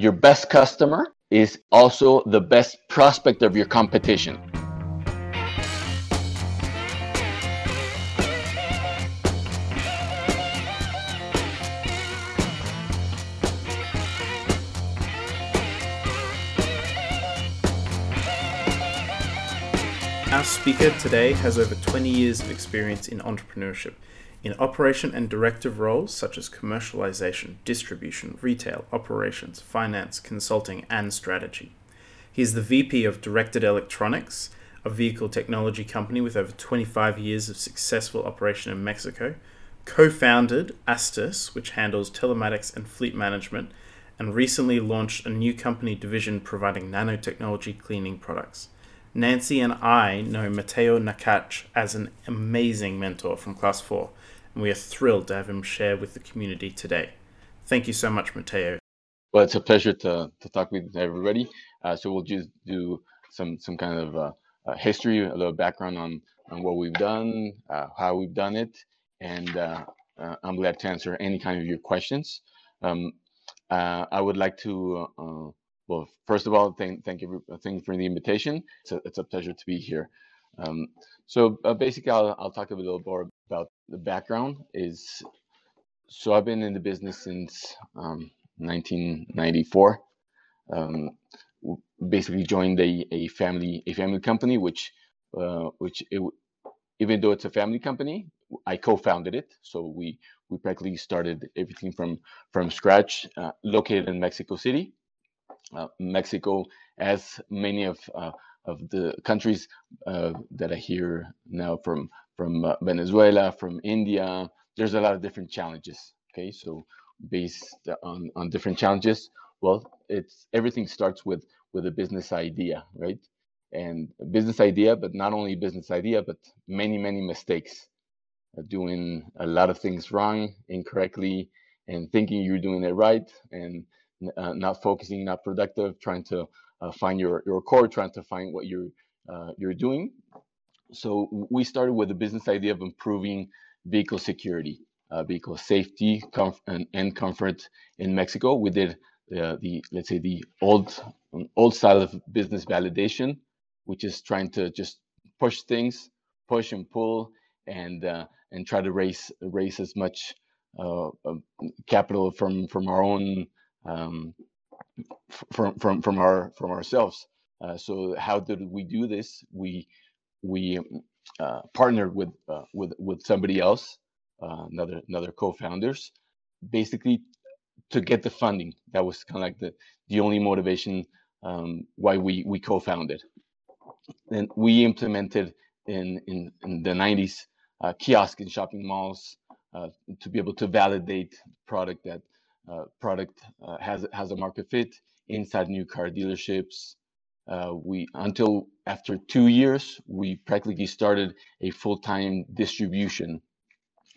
your best customer is also the best prospect of your competition. Our speaker today has over 20 years of experience in entrepreneurship in operation and directive roles such as commercialization, distribution, retail, operations, finance, consulting, and strategy. He is the VP of Directed Electronics, a vehicle technology company with over 25 years of successful operation in Mexico, co founded Astus, which handles telematics and fleet management, and recently launched a new company division providing nanotechnology cleaning products. Nancy and I know Mateo Nakach as an amazing mentor from Class 4 and we are thrilled to have him share with the community today. Thank you so much, Mateo. Well, it's a pleasure to, to talk with everybody. Uh, so we'll just do some some kind of uh, uh, history, a little background on on what we've done, uh, how we've done it, and uh, uh, I'm glad to answer any kind of your questions. Um, I would like to, well, first of all, thank thank you thank you for the invitation. It's a, it's a pleasure to be here. Um, so basically, I'll, I'll talk a little more about the background is so I've been in the business since um, 1994. Um, basically joined a, a family a family company, which uh, which it, even though it's a family company, I co-founded it. So we we practically started everything from from scratch, uh, located in Mexico City. Uh, Mexico, as many of uh, of the countries uh, that I hear now from from uh, Venezuela, from India. There's a lot of different challenges. Okay, so based on on different challenges, well, it's everything starts with with a business idea, right? And a business idea, but not only business idea, but many many mistakes, uh, doing a lot of things wrong, incorrectly, and thinking you're doing it right, and uh, not focusing, not productive, trying to uh, find your your core, trying to find what you're uh, you're doing, so we started with the business idea of improving vehicle security, uh, vehicle safety, comf- and, and, comfort in Mexico. We did uh, the let's say the old old style of business validation, which is trying to just push things, push and pull, and uh, and try to raise raise as much uh, um, capital from from our own um, from from from our from ourselves. Uh, so how did we do this? We we uh, partnered with uh, with with somebody else, uh, another another co-founders, basically to get the funding. That was kind of like the the only motivation um, why we we co-founded. And we implemented in in, in the 90s uh, kiosk in shopping malls uh, to be able to validate product that uh, product has has a market fit inside new car dealerships uh, we until after two years we practically started a full-time distribution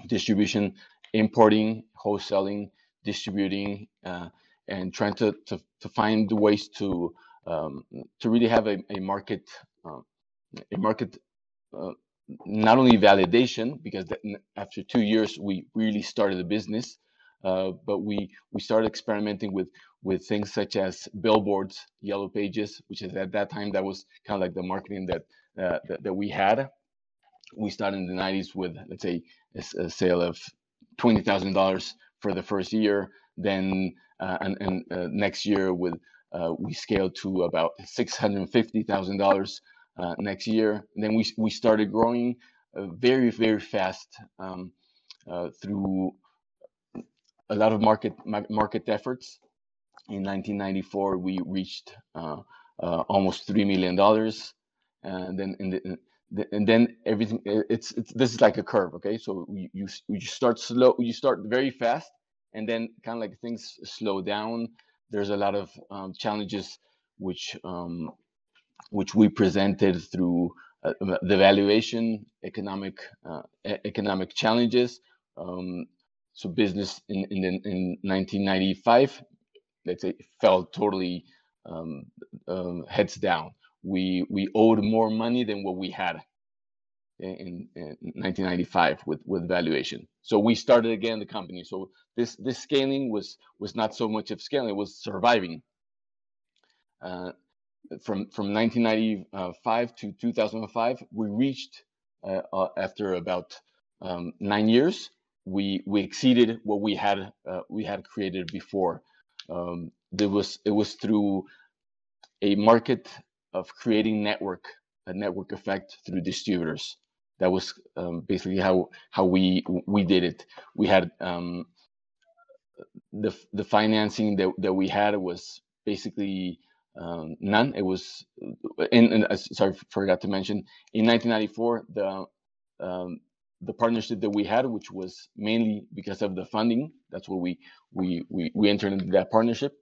distribution importing wholesaling distributing uh, and trying to, to, to find ways to um, to really have a, a market uh, a market uh, not only validation because after two years we really started a business uh, but we we started experimenting with with things such as billboards, yellow pages, which is at that time that was kind of like the marketing that uh, that, that, we had. We started in the 90s with let's say a, a sale of twenty thousand dollars for the first year. Then uh, and, and uh, next year with uh, we scaled to about six hundred fifty thousand dollars next year. And then we we started growing very very fast um, through a lot of market market efforts. In 1994, we reached uh, uh, almost three million dollars, and then in the, and then everything it's, it's this is like a curve. Okay, so you, you you start slow, you start very fast, and then kind of like things slow down. There's a lot of um, challenges which um, which we presented through uh, the valuation, economic uh, economic challenges, um, so business in in, in 1995 let's say fell totally um, um, heads down. We we owed more money than what we had in, in, 1995 with with valuation. So we started again the company. So this this scaling was was not so much of scaling it was surviving. Uh, from from 1995 to 2005, we reached uh, uh, after about um, nine years, we we exceeded what we had uh, we had created before. Um, there was it was through a market of creating network a network effect through distributors. That was um, basically how how we we did it. We had um, the the financing that, that we had was basically um, none. It was, in, in sorry, forgot to mention, in 1994, the um, the partnership that we had, which was mainly because of the funding. That's where we we we, we entered into that partnership.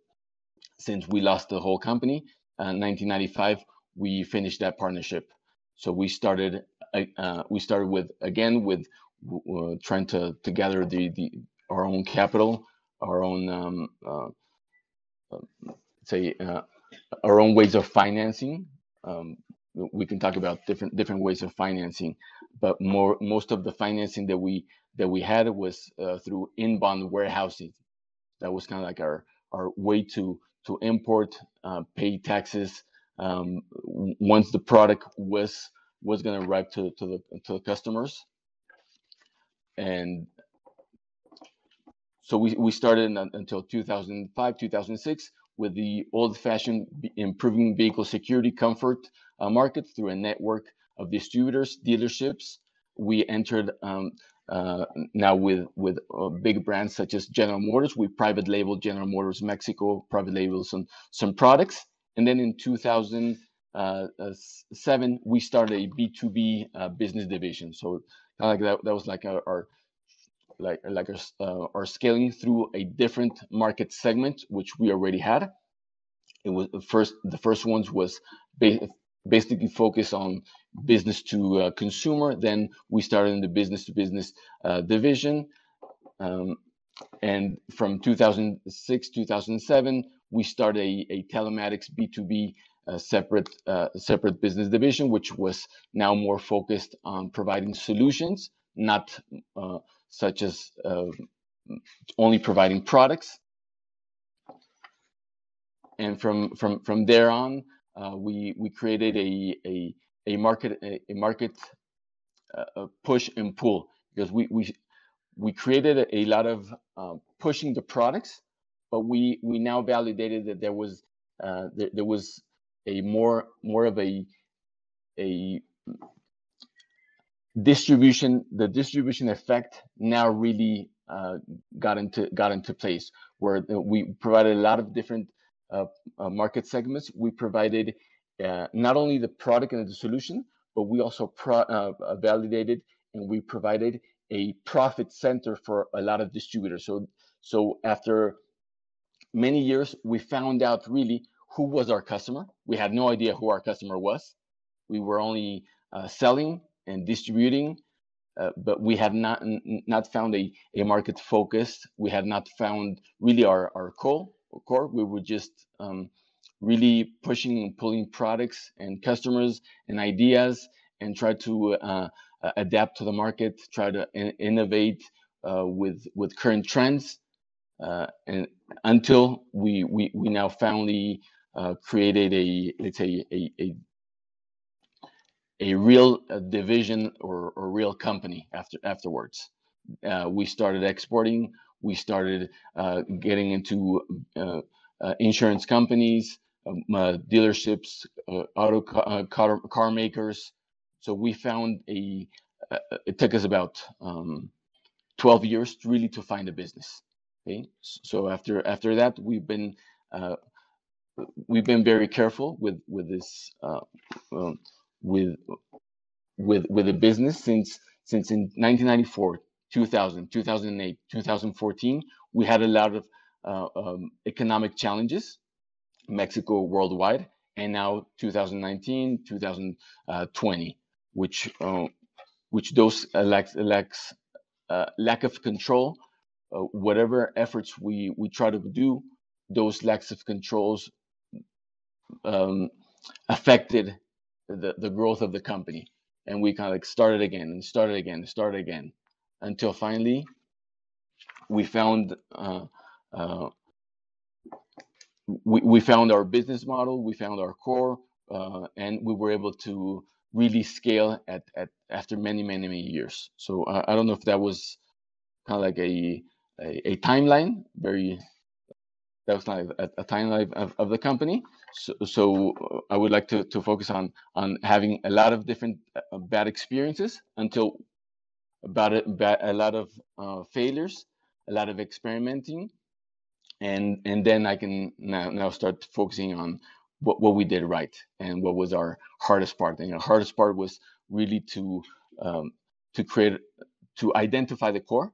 Since we lost the whole company, uh, 1995, we finished that partnership. So we started uh, uh we started with again with uh, trying to to gather the the our own capital, our own um, uh, uh say our own ways of financing. Um, we can talk about different different ways of financing, but more most of the financing that we that we had was uh, through inbound warehousing. That was kind of like our our way to to import, uh, pay taxes um, once the product was was going to arrive to to the to the customers, and so we we started until 2005 2006 with the old-fashioned improving vehicle security comfort uh, market through a network of distributors, dealerships. We entered um, uh, now with with uh, big brands such as General Motors. We private label General Motors Mexico, private label some some products, and then in 2007 uh, we started a B2B uh, business division. So like that, that was like our, our like like our, uh, our scaling through a different market segment which we already had it was the first the first ones was basically focus on business to uh, consumer then we started in the business to business uh, division um, and from 2006 2007 we started a, a telematics b2b uh, separate uh, separate business division which was now more focused on providing solutions not uh, such as uh, only providing products. And from from from there on, uh, we we created a a, a market a, a market uh, push and pull because we we we created a, lot of uh, pushing the products, but we we now validated that there was uh, there, there was a more more of a a distribution the distribution effect now really uh, got into got into place where we provided a lot of different market segments we provided uh, not only the product and the solution but we also pro- uh, uh, validated and we provided a profit center for a lot of distributors so so after many years we found out really who was our customer we had no idea who our customer was we were only selling and distributing, uh, but we had not n- not found a, a market focused. We had not found really our our core. Core. We were just um, really pushing and pulling products and customers and ideas and try to uh, adapt to the market, try to in- innovate uh, with with current trends, uh, and until we we we now finally uh, created a let's say a, a a real uh, division or, or real company after afterwards. Uh, we started exporting. We started uh, getting into uh, uh, insurance companies, um, uh, dealerships, auto car, car, car, makers. So we found a. it took us about um, 12 years really to find a business. Okay, so after after that, we've been we've been very careful with with this. Um, with with with a business since since in 1994 2000 2008 2014 we had a lot of uh, um, economic challenges mexico worldwide and now 2019 2020 which uh, which those uh, lacks, lacks uh, lack of control uh, whatever efforts we we try to do those lacks of controls um, affected the, the growth of the company. And we kind of like started again and started again and started again until finally we found uh, uh, we, we found our business model, we found our core, uh, and we were able to really scale at, at after many many many years. So uh, I don't know if that was kind of like a, a, a timeline, very that was like a, a timeline of, of the company. So, so uh, I would like to, to focus on on having a lot of different uh, bad experiences until about a lot of uh, failures, a lot of experimenting, and and then I can now now start focusing on what, what we did right and what was our hardest part. And the hardest part was really to um, to create to identify the core,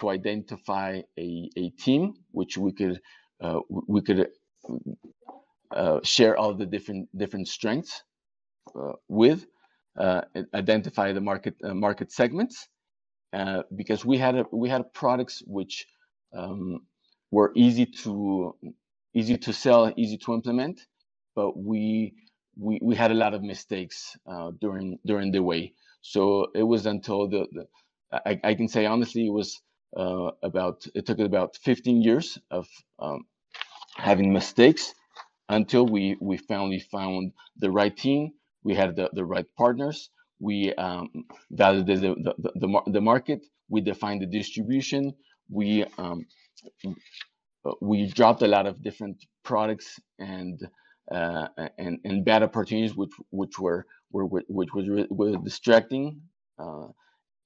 to identify a, a team which we could uh, we could uh, share all the different different strengths uh, with, uh, identify the market uh, market segments, uh, because we had a, we had products which um, were easy to easy to sell, easy to implement, but we we, we had a lot of mistakes uh, during during the way. So it was until the, the I, I, can say honestly, it was uh, about it took about 15 years of um, having mistakes until we we finally found the right team. We had the, the right partners. We um, validated the, the, the, the market. We defined the distribution. We um, we dropped a lot of different products and uh, and and bad opportunities which which were were which was were distracting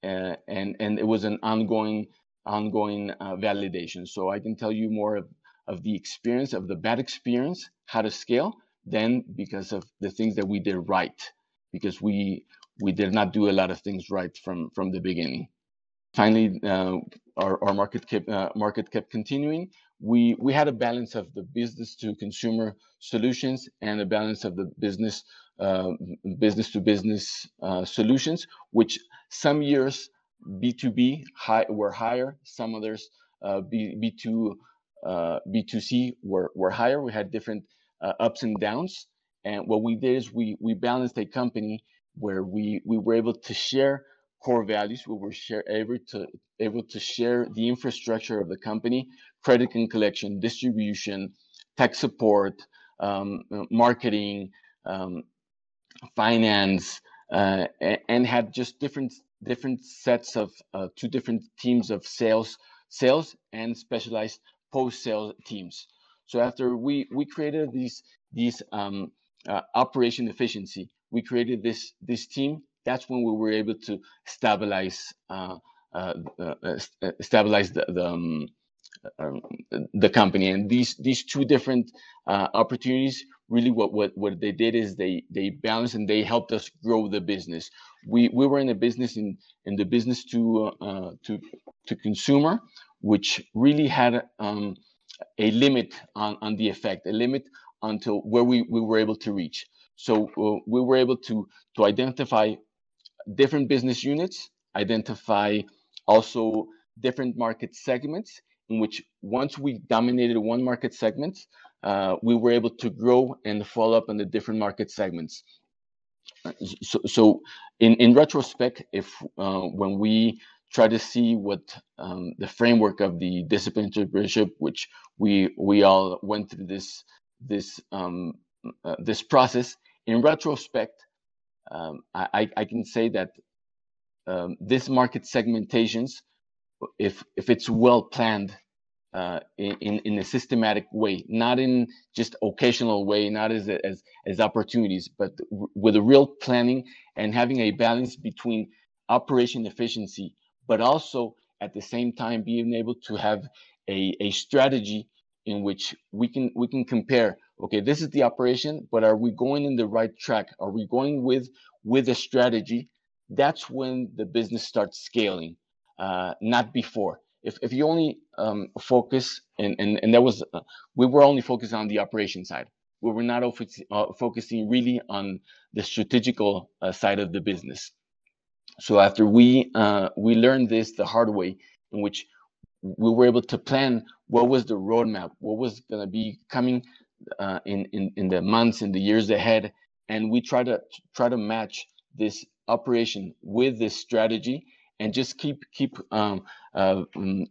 uh, and and it was an ongoing ongoing uh, validation so i can tell you more of, of the experience of the bad experience how to scale than because of the things that we did right because we we did not do a lot of things right from from the beginning. Finally uh, our, our market kept uh, market kept continuing. We we had a balance of the business to consumer solutions and a balance of the business uh, business to business uh, solutions which some years b2b high, were higher some others uh, B, b2 uh, b2c were, were higher. We had different ups and downs. And what we did is we we balanced a company where we we were able to share core values we were share able to able to share the infrastructure of the company credit and collection, distribution, tech support, um, uh, marketing, um, finance, uh, and had just different different sets of uh, two different teams of sales, sales and specialized post sales teams. So after we we created these these um, uh, operation efficiency, we created this this team. That's when we were able to stabilize uh, uh, stabilize the, the um, um, the company. And these these two different uh, opportunities really what, what what they did is they they balanced and they helped us grow the business. We we were in a business in in the business to uh, to to consumer, which really had um, a limit on on the effect, a limit until where we we were able to reach. So uh, we were able to to identify different business units, identify also different market segments in which once we dominated one market segment, uh, we were able to grow and follow up on the different market segments. So, so in, in retrospect, if uh, when we try to see what um, the framework of the disciplined entrepreneurship, which we we all went through this this um, uh, this process, in retrospect, um, I, I can say that um, this market segmentations if if it's well planned uh, in in a systematic way, not in just occasional way, not as as as opportunities, but with a real planning and having a balance between operation efficiency, but also at the same time being able to have a, a strategy in which we can we can compare okay this is the operation but are we going in the right track are we going with with a strategy that's when the business starts scaling uh, not before. If, if you only um, focus, and, and, and that was, uh, we were only focused on the operation side. We were not uh, focusing really on the strategical uh, side of the business. So after we uh, we learned this the hard way, in which we were able to plan what was the roadmap, what was going to be coming uh, in, in in the months and the years ahead, and we try to try to match this operation with this strategy and just keep keep um, uh, um,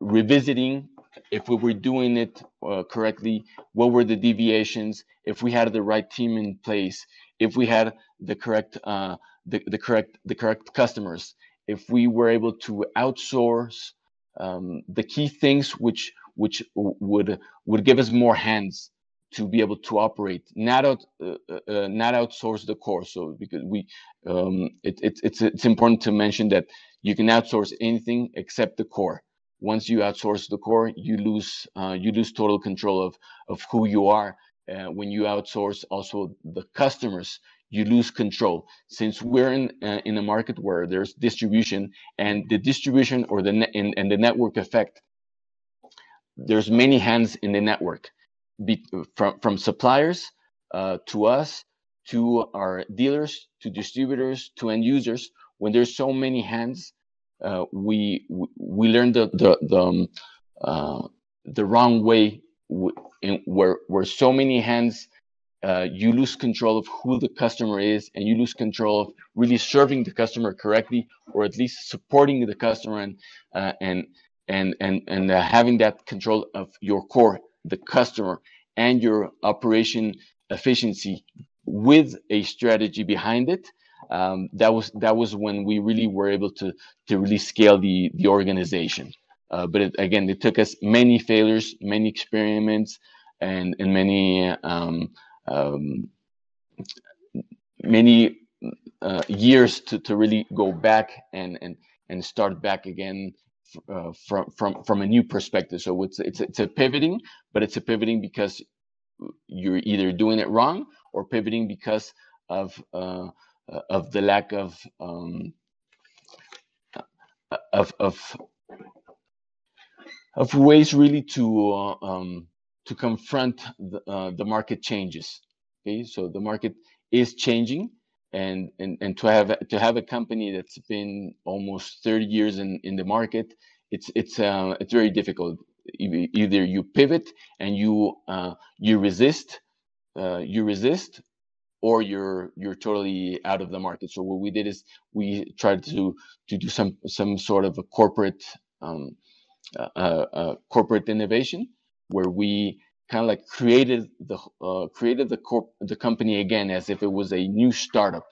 revisiting if we were doing it uh, correctly, what were the deviations, if we had the right team in place, if we had the correct uh, the, the correct the correct customers, if we were able to outsource um, the key things which which would would give us more hands to be able to operate, not out, uh, uh, uh, not outsource the core. So because we, um, it, it, it's it's important to mention that you can outsource anything except the core. Once you outsource the core, you lose uh, you lose total control of of who you are. When you outsource also the customers, you lose control. Since we're in uh, in a market where there's distribution and the distribution or the net and, and the network effect, there's many hands in the network be, from from suppliers uh, to us to our dealers to distributors to end users. When there's so many hands uh, we we learned the the the, um, uh, the wrong way in, where where so many hands uh, you lose control of who the customer is and you lose control of really serving the customer correctly or at least supporting the customer and uh, and and and and uh, having that control of your core the customer and your operation efficiency with a strategy behind it um, that was that was when we really were able to to really scale the the organization. Uh, but it, again it took us many failures many experiments and and many um, um, many uh, years to, to really go back and and and start back again uh, from from from a new perspective. So it's it's it's a pivoting, but it's a pivoting because you're either doing it wrong or pivoting because of uh, of the lack of um, of of of ways really to uh, um, to confront the, uh, the market changes. Okay, so the market is changing, and, and and to have to have a company that's been almost 30 years in, in the market, it's it's uh, it's very difficult. Either you pivot and you uh, you resist, uh, you resist, or you're you're totally out of the market. So what we did is we tried to to do some some sort of a corporate um, uh, uh, uh corporate innovation where we kind of like created the uh, created the corp the company again as if it was a new startup.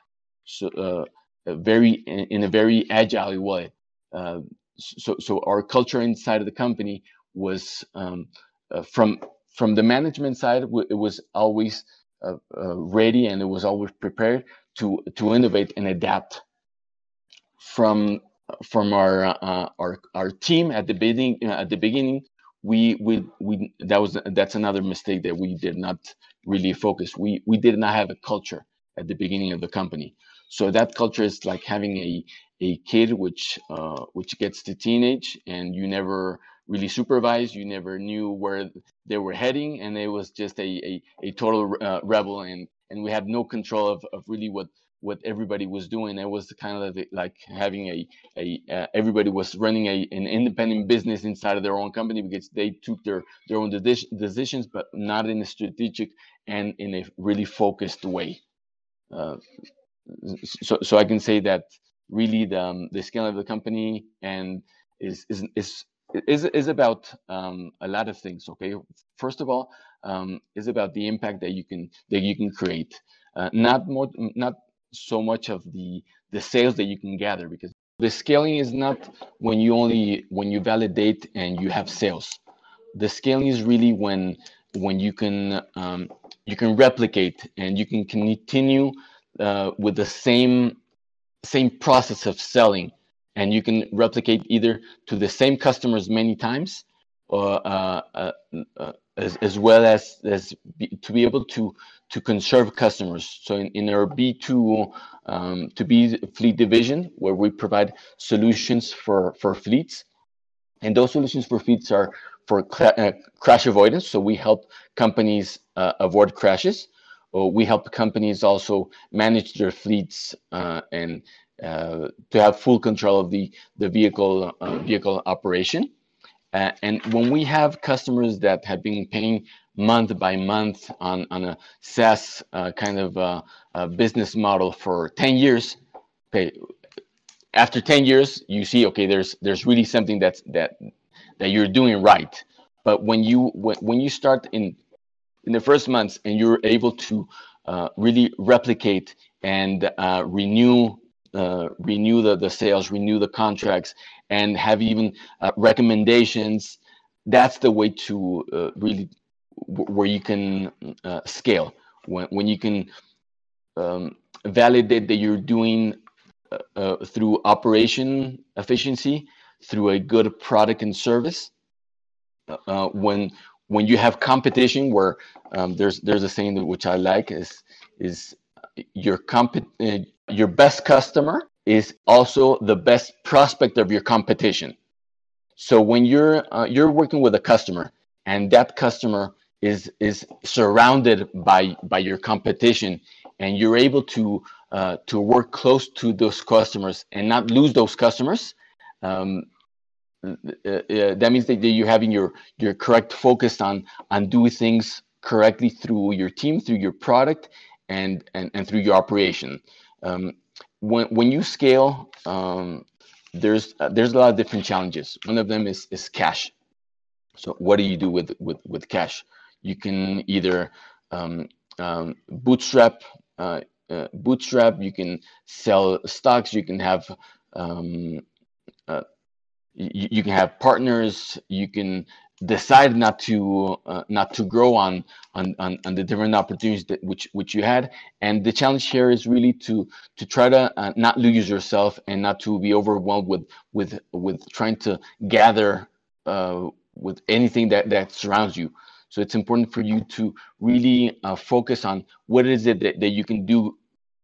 So uh, a very in, in, a very agile way. Uh, so so our culture inside of the company was um, uh, from from the management side it was always uh, uh, ready and it was always prepared to to innovate and adapt. From from our our our team at the beginning at the beginning we we we that was that's another mistake that we did not really focus. We we did not have a culture at the beginning of the company. So that culture is like having a a kid which uh, which gets to teenage and you never really supervised. You never knew where they were heading, and it was just a a, a total uh, rebel and and we had no control of, of really what what everybody was doing. It was kind of like having a, a uh, everybody was running a, an independent business inside of their own company because they took their, their own decisions, but not in a strategic and in a really focused way. Uh, so, so I can say that really the, um, the scale of the company and is, is, is, is, is about um, a lot of things. Okay. First of all, um, is about the impact that you can, that you can create. Uh, not more, not so much of the the sales that you can gather because the scaling is not when you only when you validate and you have sales. The scaling is really when when you can um, you can replicate and you can continue uh, with the same same process of selling. And you can replicate either to the same customers many times or uh, uh, uh as, as well as, as be, to be able to to conserve customers. So in, in our B2 um, to B fleet division, where we provide solutions for, for fleets, and those solutions for fleets are for uh, crash avoidance. So we help companies uh, avoid crashes. Or we help companies also manage their fleets uh, and uh, to have full control of the the vehicle uh, vehicle operation. Uh, and when we have customers that have been paying month by month on, on a SaaS uh, kind of uh, business model for 10 years, okay, after 10 years, you see, okay, there's there's really something that's that that you're doing right. but when you when, when you start in in the first months and you're able to uh, really replicate and uh, renew uh, renew the, the sales, renew the contracts, and have even uh, recommendations. That's the way to uh, really where you can uh, scale when when you can um, validate that you're doing through operation efficiency, through a good product and service. when when you have competition where um, there's there's a saying which I like is is your comp uh, your best customer is also the best prospect of your competition. So when you're uh, you're working with a customer and that customer is is surrounded by by your competition and you're able to uh, to work close to those customers and not lose those customers um, uh, uh, that means that you're having your your correct focus on on doing things correctly through your team, through your product, and and, and through your operation. Um, when when you scale, um, there's uh, there's a lot of different challenges. One of them is is cash. So what do you do with with with cash? You can either um, um bootstrap. Uh, uh, bootstrap. You can sell stocks. You can have um, uh, you, you, can have partners you can decide not to uh, not to grow on, on on on the different opportunities that which which you had and the challenge here is really to to try to uh, not lose yourself and not to be overwhelmed with with with trying to gather uh, with anything that that surrounds you so it's important for you to really uh, focus on what is it that, that you can do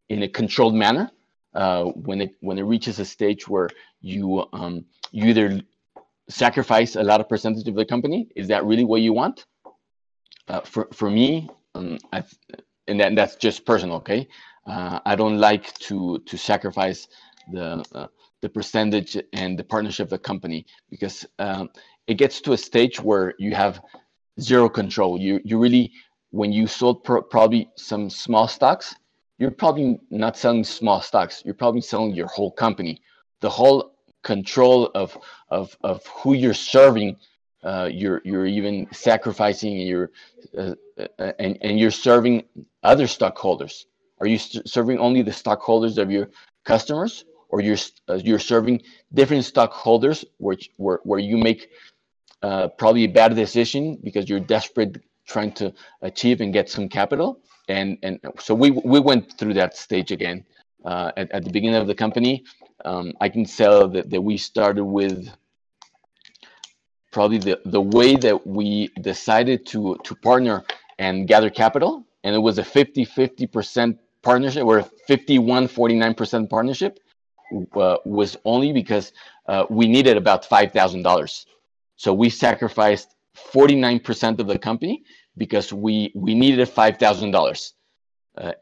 in a controlled manner uh, when it when it reaches a stage where you um, you either sacrifice a lot of percentage of the company. Is that really what you want? Uh, for for me, um, I, and that, that's just personal. Okay, uh, I don't like to to sacrifice the uh, the percentage and the partnership of the company because um, it gets to a stage where you have zero control. You you really when you sold probably some small stocks, you're probably not selling small stocks. You're probably selling your whole company. The whole control of of of who you're serving. Uh, you're you're even sacrificing your uh, uh, and and you're serving other stockholders. Are you serving only the stockholders of your customers, or you're uh, you're serving different stockholders, which where where you make uh, probably a bad decision because you're desperate trying to achieve and get some capital and and so we we went through that stage again uh, at, at the beginning of the company. Um, I can tell that, that we started with probably the, the way that we decided to to partner and gather capital, and it was a 50 50 percent partnership or 51 49 percent partnership uh, was only because uh, we needed about five thousand dollars. So we sacrificed 49 percent of the company because we we needed five thousand uh, dollars,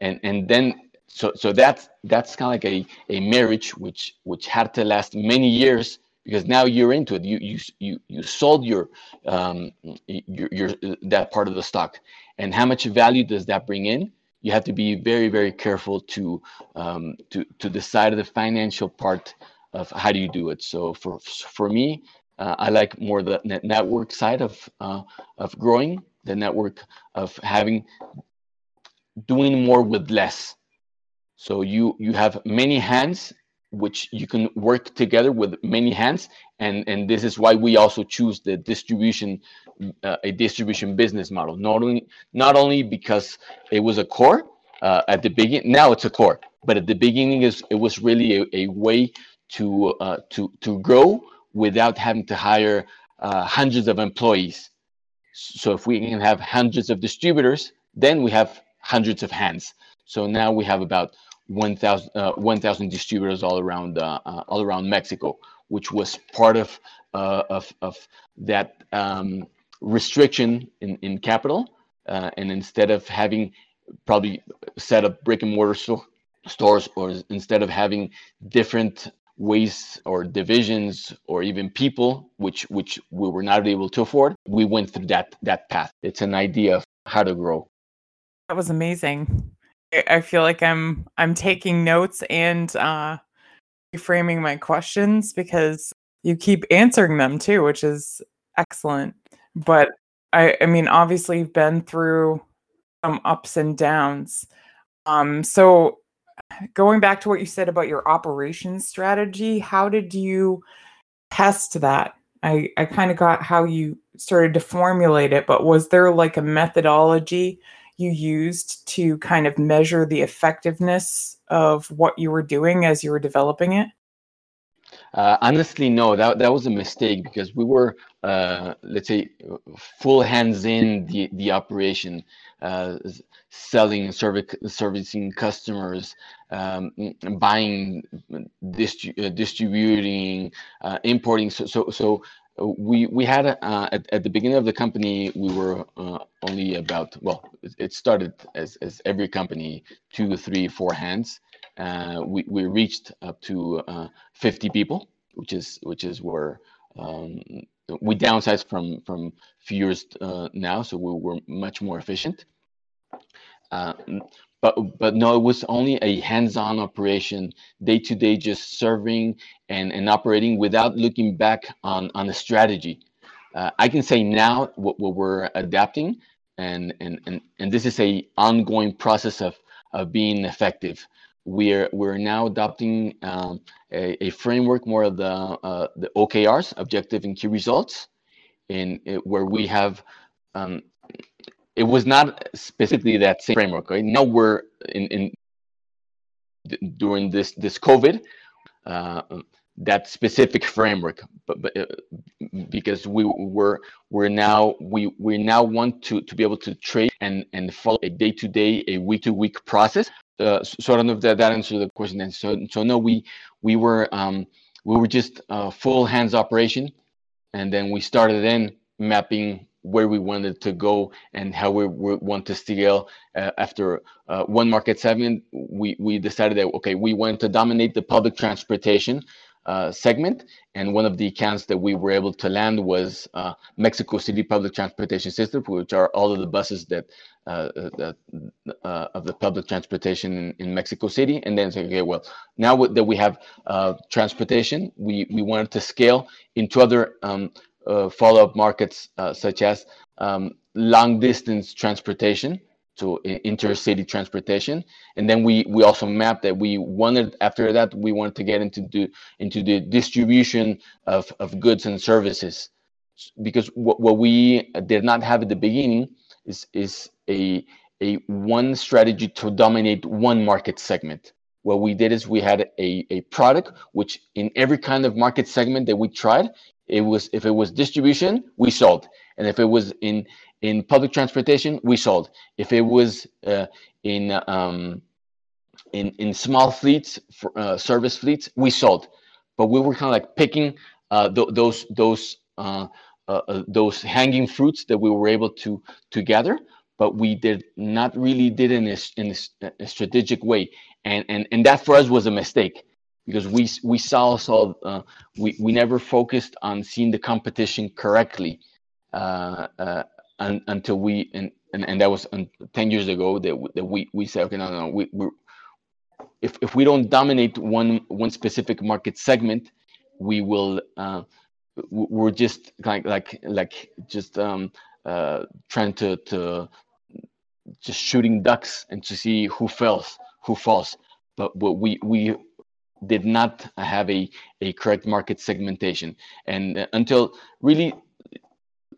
and and then so so that's that's kind of like a a marriage which which had to last many years because now you're into it. You you you you sold your um your, your that part of the stock, and how much value does that bring in? You have to be very very careful to um, to to decide the financial part of how do you do it. So for for me, uh, I like more the network side of uh, of growing the network of having doing more with less. So you you have many hands which you can work together with many hands and and this is why we also choose the distribution uh, a distribution business model not only not only because it was a core uh, at the beginning now it's a core but at the beginning is it was really a, a way to uh, to to grow without having to hire uh, hundreds of employees so if we can have hundreds of distributors, then we have hundreds of hands. So now we have about 1,000 uh, 1, distributors all around uh, uh, all around Mexico, which was part of uh, of, of that um, restriction in, in capital. Uh, and instead of having probably set up brick and mortar store, stores, or instead of having different ways or divisions or even people which which we were not able to afford we went through that that path. It's an idea of how to grow. That was amazing. I feel like i'm i'm taking notes and uh reframing my questions because you keep answering them too which is excellent. But I, I mean, obviously, you've been through some ups and downs. Um, so, going back to what you said about your operations strategy, how did you test that? I, I kind of got how you started to formulate it, but was there like a methodology you used to kind of measure the effectiveness of what you were doing as you were developing it? Uh, honestly, no. That that was a mistake because we were, uh, let's say, full hands in the the operation, uh, selling, service, servicing customers, um, buying, distri- uh, distributing, uh, importing. So so so we we had uh, at, at the beginning of the company we were uh, only about well it, started as, as every company two three four hands uh, we, we reached up to uh, 50 people which is which is where um, we downsized from from few years uh, now so we were much more efficient. Uh, but but no it was only a hands-on operation day to day just serving and and operating without looking back on on a strategy. Uh, i can say now what, what we're adapting and, and and and this is a ongoing process of of being effective we're we're now adopting um, a, a, framework more of the uh, the okrs objective and key results in where we have um, it was not specifically that same framework. Right now we're in, in during this this COVID, uh, that specific framework, but, but uh, because we were we're now we we now want to to be able to trade and and follow a day to day, a week to week process. So I don't know if that, that answered the question. And so so no, we we were um, we were just full hands operation, and then we started in mapping where we wanted to go and how we, we want to scale. Uh, after uh, one market segment, we, we decided that, okay, we want to dominate the public transportation uh, segment. And one of the accounts that we were able to land was uh, Mexico City Public Transportation System, which are all of the buses that, uh, that uh, of the public transportation in, in, Mexico City. And then say, okay, well, now that we have transportation, we, we wanted to scale into other um, uh, follow-up markets uh, such as um, long-distance transportation, so intercity transportation, and then we we also mapped that we wanted after that we wanted to get into the into the distribution of of goods and services, because what, what we did not have at the beginning is is a a one strategy to dominate one market segment. What we did is we had a, a product which in every kind of market segment that we tried it was if it was distribution, we sold, and if it was in in public transportation, we sold. If it was uh, in um, in in small fleets, for, uh, service fleets, we sold. But we were kind of like picking uh, th- those those uh, uh, uh, those hanging fruits that we were able to to gather. But we did not really did in a, in a, strategic way, and and and that for us was a mistake because we we saw uh, we we never focused on seeing the competition correctly uh, un, until we and, and and that was 10 years ago that, that we we said okay no no we we if if we don't dominate one one specific market segment we will uh, we're just like like like just um, uh, trying to to just shooting ducks and to see who falls who falls but what we we did not have a, a correct market segmentation. And until really,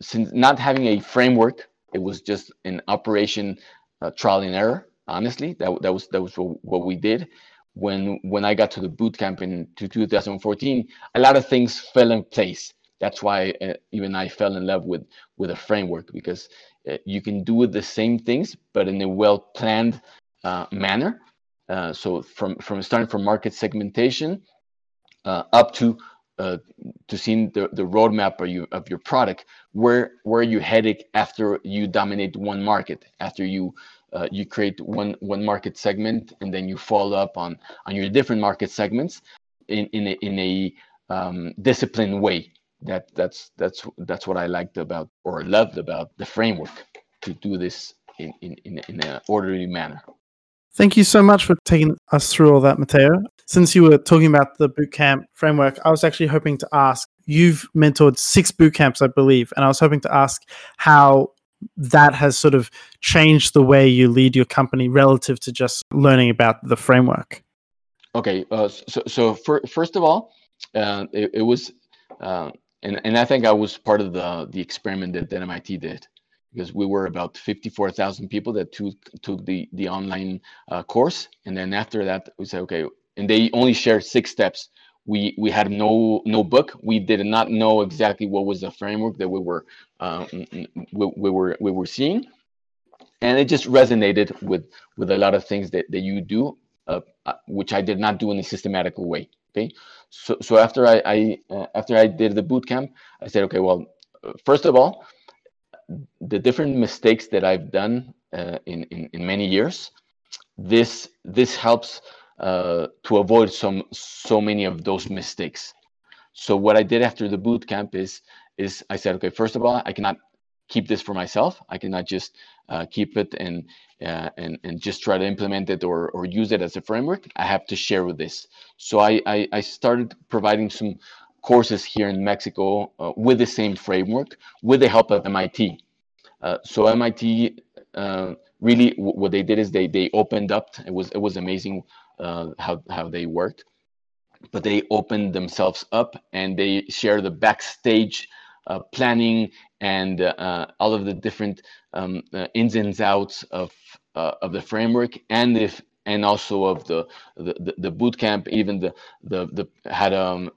since not having a framework, it was just an operation uh, trial and error. Honestly, that, that was that was what we did. When when I got to the boot camp in 2014, a lot of things fell in place. That's why uh, even I fell in love with with a framework because uh, you can do the same things, but in a well planned uh, manner uh, so from from starting from market segmentation uh, up to uh, to seeing the, the roadmap of, you, of your product, where where you headed after you dominate one market, after you uh, you create one one market segment, and then you follow up on on your different market segments in in a, in a um, disciplined way. That that's that's that's what I liked about or loved about the framework to do this in in in, in an orderly manner. Thank you so much for taking us through all that, Mateo. Since you were talking about the bootcamp framework, I was actually hoping to ask you've mentored six bootcamps, I believe, and I was hoping to ask how that has sort of changed the way you lead your company relative to just learning about the framework. Okay, uh, so so for, first of all, uh, it, it, was, uh, and and I think I was part of the the experiment that, that MIT did because we were about 54,000 people that took took the the online uh, course, and then after that we said okay, and they only shared six steps. We we had no no book. We did not know exactly what was the framework that we were uh, we, we were we were seeing, and it just resonated with with a lot of things that that you do uh, uh, which I did not do in a systematic way. Okay, so so after I, I uh, after I did the boot camp, I said, okay, well, first of all, the different mistakes that I've done uh, in, in in many years, this this helps uh, to avoid some so many of those mistakes. So what I did after the boot camp is is I said, okay, first of all, I cannot keep this for myself. I cannot just uh, keep it and, uh, and and just try to implement it or, or use it as a framework. I have to share with this. So I, I, I started providing some courses here in Mexico uh, with the same framework with the help of MIT. Uh, so MIT uh, really what they did is they they opened up. It was it was amazing uh, how how they worked, but they opened themselves up and they share the backstage uh, planning and uh, all of the different um, ins and outs of of the framework and if and also of the the, the boot camp even the the, the had um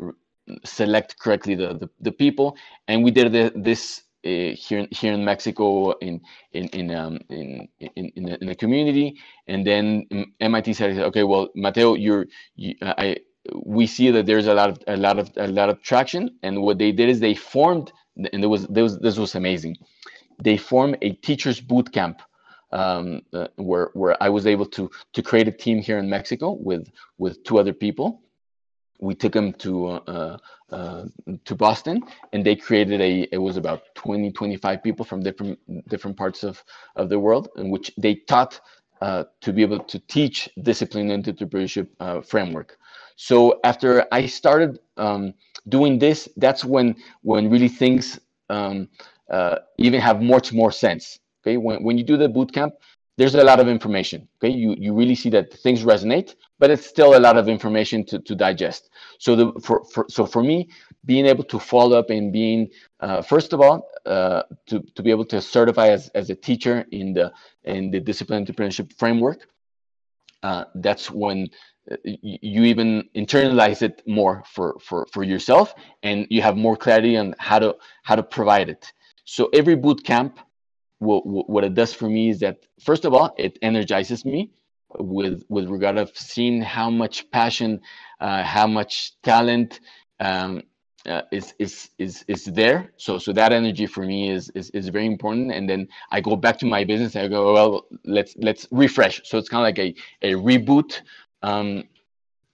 select correctly the, the, the people and we did the, this uh, here here in Mexico in in in um, in in, in, the, in community, and then MIT said, okay, well, Mateo, you're you, I we see that there's a lot of a lot of a lot of traction, and what they did is they formed and there was, was this was amazing. They formed a teachers boot camp um, uh, where where I was able to to create a team here in Mexico with with two other people. We took them to uh, uh, to Boston, and they created a. It was about 20, 25 people from different different parts of of the world, in which they taught uh, to be able to teach discipline and entrepreneurship uh, framework. So after I started um, doing this, that's when when really things um, uh, even have much more sense. Okay, when when you do the boot camp, there's a lot of information. Okay, you you really see that things resonate, but it's still a lot of information to, to digest. So the for, for so for me, being able to follow up and being uh, first of all uh, to to be able to certify as, as a teacher in the in the disciplined entrepreneurship framework. Uh, that's when you even internalize it more for, for, for yourself and you have more clarity on how to how to provide it so every boot camp what, what it does for me is that first of all it energizes me with with regard of seeing how much passion uh, how much talent um, uh, is is is is there. So so that energy for me is, is is very important. And then i go back to my business i go well let's let's refresh. So it's kind of like a a reboot um,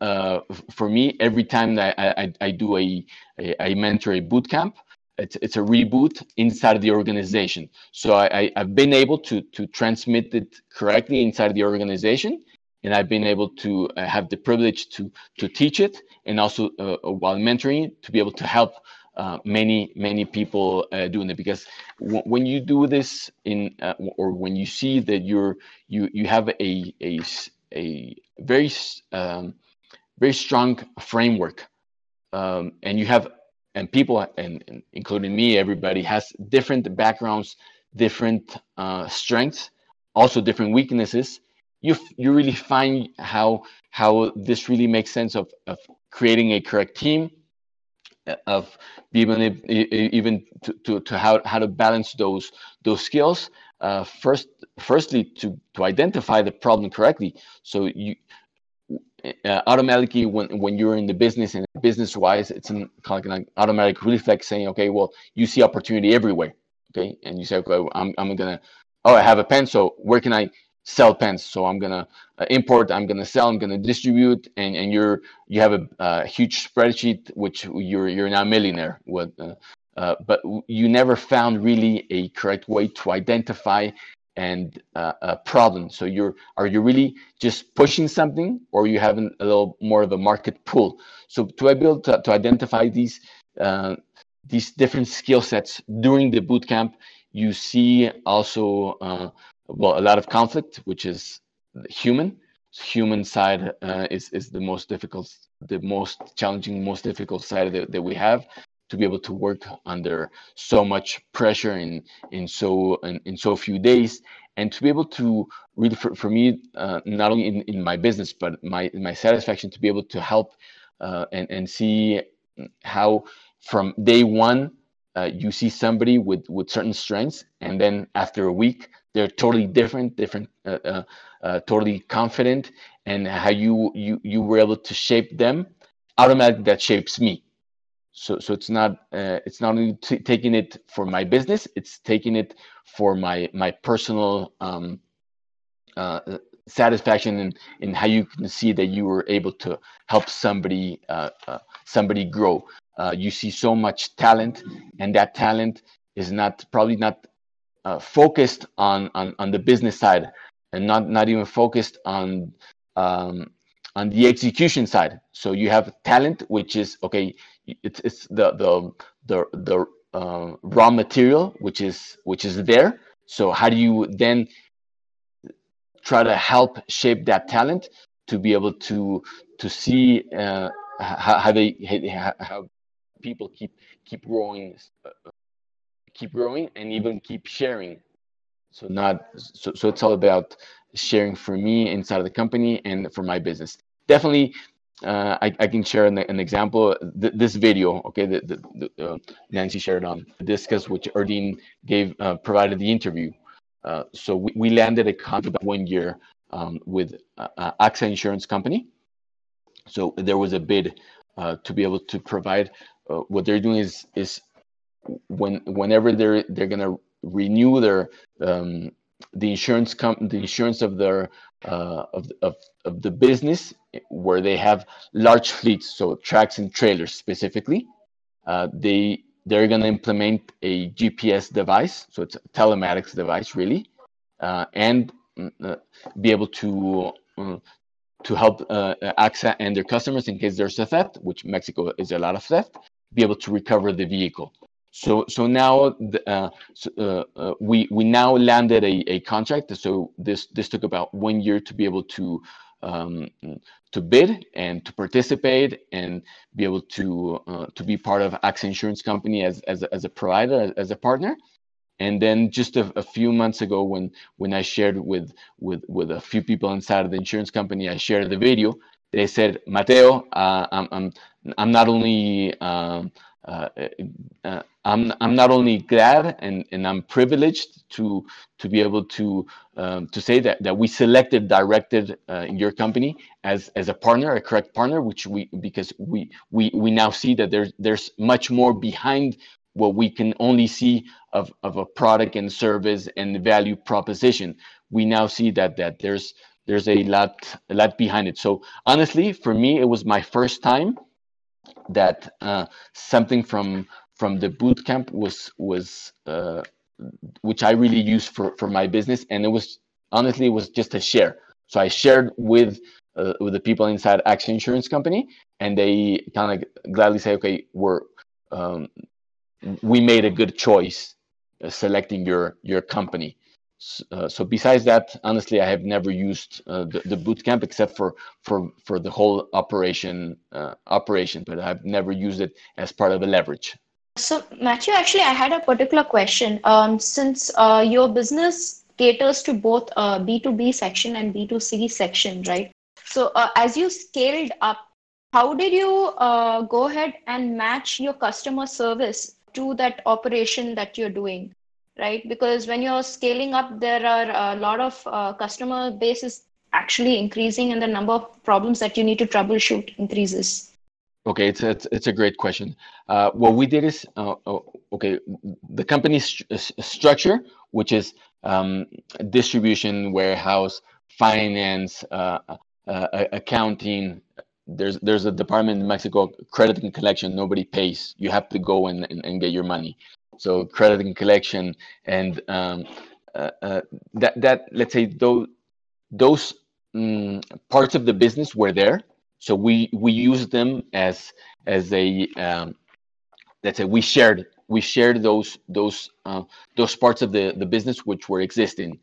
uh, for me, every time that I, I, I do a, a, a mentor a boot camp, it's, it's a reboot inside the organization. So I, have been able to, to transmit it correctly inside the organization. And I've been able to uh, have the privilege to, to teach it and also uh, while mentoring to be able to help uh, many many people uh, doing it because w- when you do this in uh, or when you see that you're you you have a a, a very um, very strong framework um, and you have and people and, and, including me everybody has different backgrounds different uh, strengths also different weaknesses. You you really find how how this really makes sense of, of creating a correct team uh, of able even to, to, to how, how to balance those those skills uh, first firstly to to identify the problem correctly. So you uh, automatically when when you're in the business and business wise it's an kind of like automatic reflex saying okay well you see opportunity everywhere. Okay? And you say okay i'm, I'm gonna oh i have a pen so where can i sell pens? So i'm gonna uh, import i'm gonna sell i'm gonna distribute and and you're you have a, a huge spreadsheet which you're you're now a millionaire with uh, uh, but you never found really a correct way to identify and uh, a problem. So you're are you really just pushing something, or you having a little more of a market pull? So to be able to, to identify these, uh, these different skill sets during the boot camp. You see also uh, well a lot of conflict, which is human. Human side uh, is is the most difficult, the most challenging, most difficult side that, that we have to be able to work under so much pressure in in so in, in so few days. And to be able to really for, for me uh, not only in, in my business but my my satisfaction to be able to help uh, and and see how from day one uh, you see somebody with with certain strengths and then after a week they're totally different different uh, uh, uh, totally confident and how you you you were able to shape them automatically that shapes me so so it's not uh, it's not only t- taking it for my business it's taking it for my my personal um, uh, satisfaction in, in how you can see that you were able to help somebody uh, uh somebody grow. Uh, you see so much talent and that talent is not probably not uh, focused on, on on the business side and not not even focused on um, on the execution side. So you have talent which is okay it's it's the the the the uh, raw material which is which is there. So how do you then try to help shape that talent to be able to to see uh, how, how they how people keep keep growing uh, keep growing and even keep sharing. So not so, so it's all about sharing for me inside of the company and for my business. Definitely uh, I, I, can share an, an example. Th- this video, okay, the, the, the uh, Nancy shared on Discuss, which Erdine gave uh, provided the interview. Uh, so we, we landed a contract one year um, with uh, uh, AXA Insurance Company. So there was a bid to be able to provide. what they're doing is is when whenever they're they're gonna renew their um, the insurance com- the insurance of their uh, of, of, of the business where they have large fleets, so trucks and trailers specifically. Uh, they they're going to implement a GPS device, so it's a telematics device really, uh, and mm, uh, be able to uh, to help uh, AXA and their customers in case there's a theft, which Mexico is a lot of theft, be able to recover the vehicle. So so now uh, so, uh, uh, we we now landed a, a contract. So this this took about one year to be able to um, to bid and to participate and be able to uh, to be part of AXA Insurance Company as as a, as a provider as, as a partner. And then just a, a, few months ago, when when I shared with with with a few people inside of the insurance company, I shared the video. They said, Mateo, uh, I'm, I'm I'm not only um, uh, uh, I'm I'm not only glad and, and I'm privileged to to be able to um, to say that, that we selected directed uh, your company as as a partner, a correct partner, which we because we we we now see that there's there's much more behind what we can only see of, of a product and service and value proposition. We now see that that there's there's a lot a lot behind it. So honestly, for me, it was my first time that uh, something from from the boot camp was was uh, which I really used for for my business, and it was honestly it was just a share. So I shared with uh, with the people inside AXA Insurance Company, and they kind of gladly say, "Okay, we're um, we made a good choice uh, selecting your your company." Uh, so besides that, honestly, I have never used uh, the, the boot camp except for for for the whole operation uh, operation, but I've never used it as part of a leverage. So Matthew, actually, I had a particular question. Um, since uh, your business caters to both B2B uh, section and B2C section, right? So as you scaled up, how did you go ahead and match your customer service to that operation that you're doing? Right? Because when you're scaling up, there are a lot of uh, customer base is actually increasing and the number of problems that you need to troubleshoot increases. Okay, it's a, it's a great question. Uh, what we did is, uh, oh, okay, the company's st- structure, which is um, distribution, warehouse, finance, uh, uh, accounting. There's there's a department in Mexico, credit and collection. Nobody pays. You have to go and, and, and get your money so credit and collection and um, uh, uh, that that let's say those those um, parts of the business were there. So we we use them as as a um, let's say we shared we shared those those uh, those parts of the the business which were existing,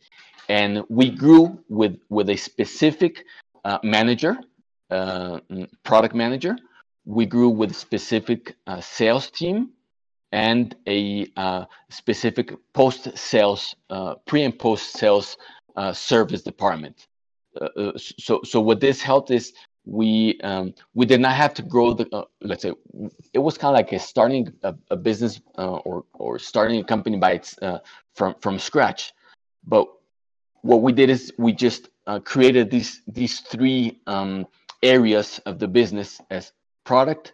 and we grew with with a specific uh, manager, uh, mm, product manager. We grew with specific uh, sales team and a uh, specific post sales, uh, pre and post sales service department. so so what this helped is we um, we did not have to grow the uh, let's say it was kind of like a starting a, a business uh, or or starting a company by its uh, from from scratch but what we did is we just uh, created these these three um, areas of the business as product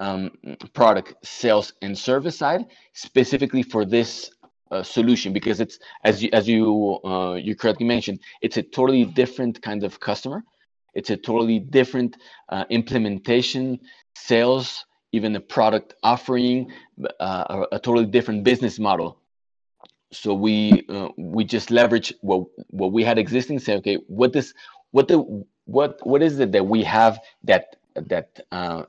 um, product sales and service side specifically for this uh, solution because it's as you as you uh, you correctly mentioned it's a totally different kind of customer it's a totally different uh, implementation, sales, even the product offering, uh, a, totally different business model. So we uh, we just leverage what what we had existing. Say, okay, what what the what what is it that we have that that uh,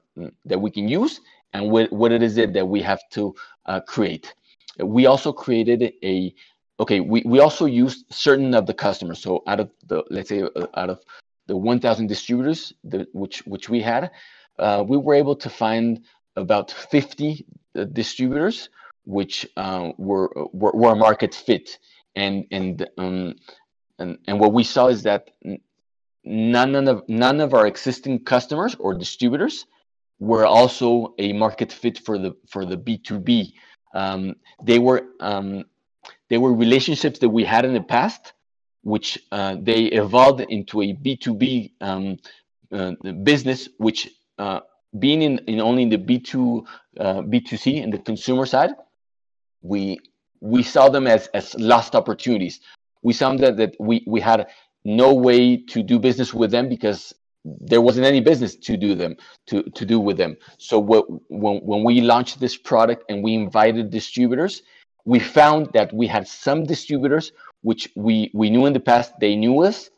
that we can use, and what what it is it that we have to uh, create. We also created a okay. We we also used certain of the customers. So out of the let's say uh, out of the 1,000 distributors, the, which which we had, uh, we were able to find about 50 uh, distributors which uh, were, were were market fit, and and um, and and what we saw is that none of none of our existing customers or distributors were also a market fit for the for the B2B. Um, they were um, they were relationships that we had in the past which uh, they evolved into a B2B um, uh, business, which uh, being in, in, only in the B2 uh, B2C in the consumer side, we we saw them as as lost opportunities. We saw that that we we had no way to do business with them because there wasn't any business to do them to to do with them. So what, when when we launched this product and we invited distributors, we found that we had some distributors which we we knew in the past they knew us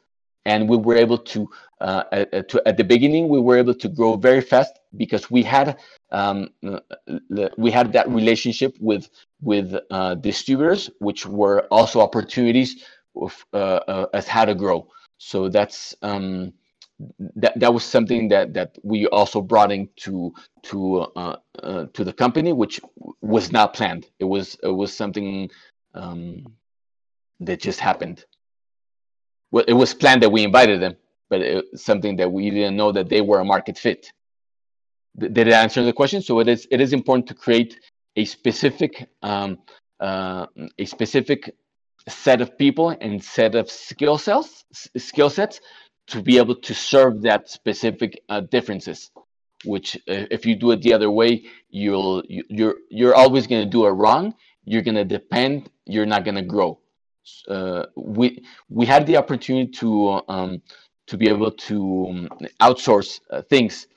and we were able to, uh, at, uh, to at the beginning we were able to grow very fast because we had um, we had that relationship with with uh, distributors which were also opportunities of, uh, uh, as how to grow so that's um, that that was something that that we also brought into to uh, uh, to the company, which was not planned. It was it was something um, that just happened. Well, it was planned that we invited them, but it, something that we didn't know that they were a market fit. Did it answer the question? So it is it is important to create a specific um, uh, a specific set of people and set of skill sets skill sets to be able to serve that specific uh, differences which uh, if you do it the other way you'll you, you're you're always going to do it wrong. You're going to depend you're not going to grow uh, we we had the opportunity to um, to be able to um, outsource uh, things.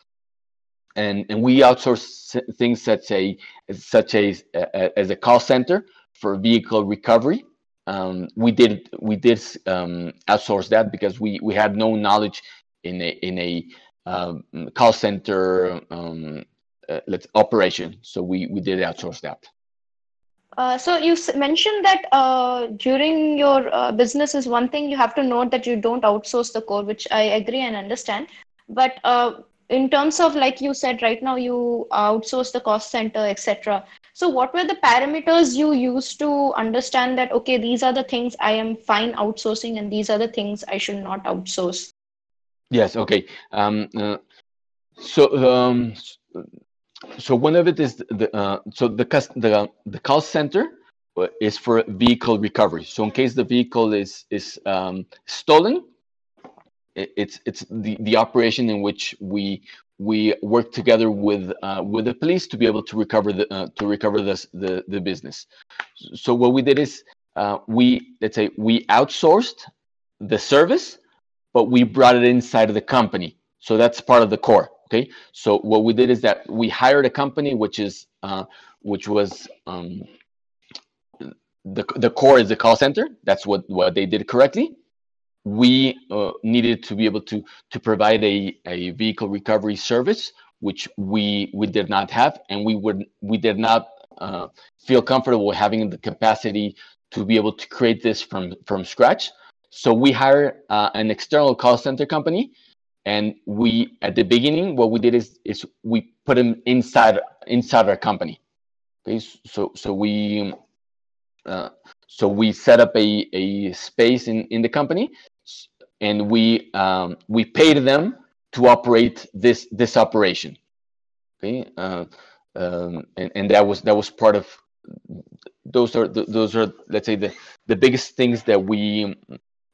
And and we outsource things such a such as as a call center for vehicle recovery um, we did we did um, outsource that because we we had no knowledge in a in a um, call center um, uh, let's operation. So we we did outsource that. Uh, so you mentioned that uh, during your uh, business is one thing you have to note that you don't outsource the core which i agree and understand. But uh, in terms of like you said right now you outsource the cost center etc so, what were the parameters you used to understand that, okay, these are the things I am fine outsourcing and these are the things I should not outsource? Yes, okay. Um, uh, so, um, so one of it is the uh, so the cost the the call center is for vehicle recovery. So in case the vehicle is is um, stolen, it's it's the the operation in which we we work together with uh, with the police to be able to recover the uh, to recover this the the business. So what we did is uh, we let's say we outsourced the service, but we brought it inside of the company. So that's part of the core. Okay. So what we did is that we hired a company which is uh, which was um, the the core is the call center. That's what what they did correctly we uh, needed to be able to to provide a, a vehicle recovery service which we we did not have, and we would we did not uh, feel comfortable having the capacity to be able to create this from from scratch. So we hired uh, an external call center company, and we at the beginning what we did is is we put them inside inside our company. Okay, so so we uh, so we set up a, a space in, in the company and we um, we paid them to operate this this operation okay uh, um, and, and that was that was part of those are the, those are let's say the the biggest things that we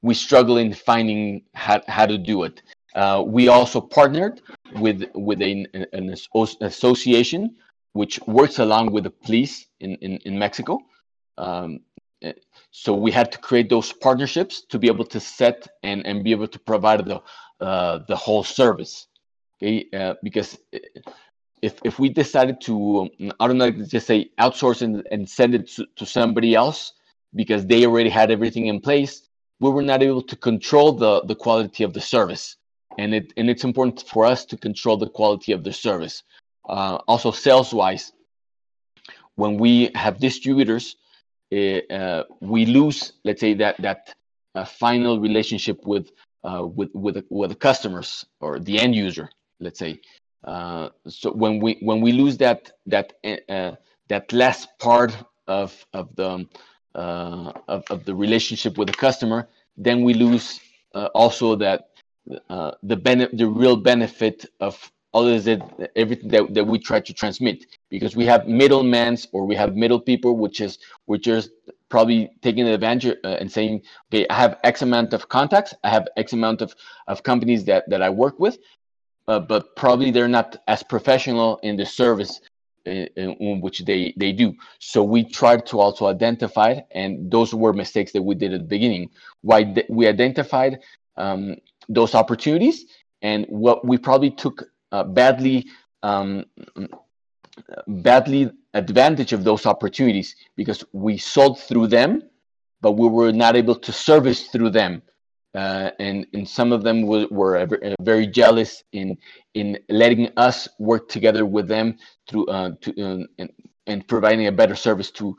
we struggle in finding how, how to do it uh, we also partnered with with a, an association which works along with the police in, in, in Mexico. Um, so we had to create those partnerships to be able to set and, and be able to provide the uh, the whole service. Okay, uh, because if if we decided to um, I don't know just say outsource and, and send it to, to somebody else because they already had everything in place, we were not able to control the the quality of the service. And it and it's important for us to control the quality of the service uh, also sales wise, when we have distributors, uh, we lose, let's say that that uh, final relationship with uh, with with with the customers or the end user, let's say. Uh, so when we when we lose that that uh, that last part of of the of, of the relationship with the customer, then we lose also that the benefit, the real benefit of other than everything that, that we try to transmit because we have middlemen or we have middle people which is we're just probably taking advantage uh, and saying okay i have x amount of contacts i have x amount of, of companies that, that i work with uh, but probably they're not as professional in the service in, in, which they, they do. So we tried to also identify and those were mistakes that we did at the beginning. Why we identified um, those opportunities and what we probably took uh, badly um, badly advantage of those opportunities because we sold through them, but we were not able to service through them. Uh, and, and some of them were, were very jealous in in letting us work together with them through uh, to, uh, and, and providing a better service to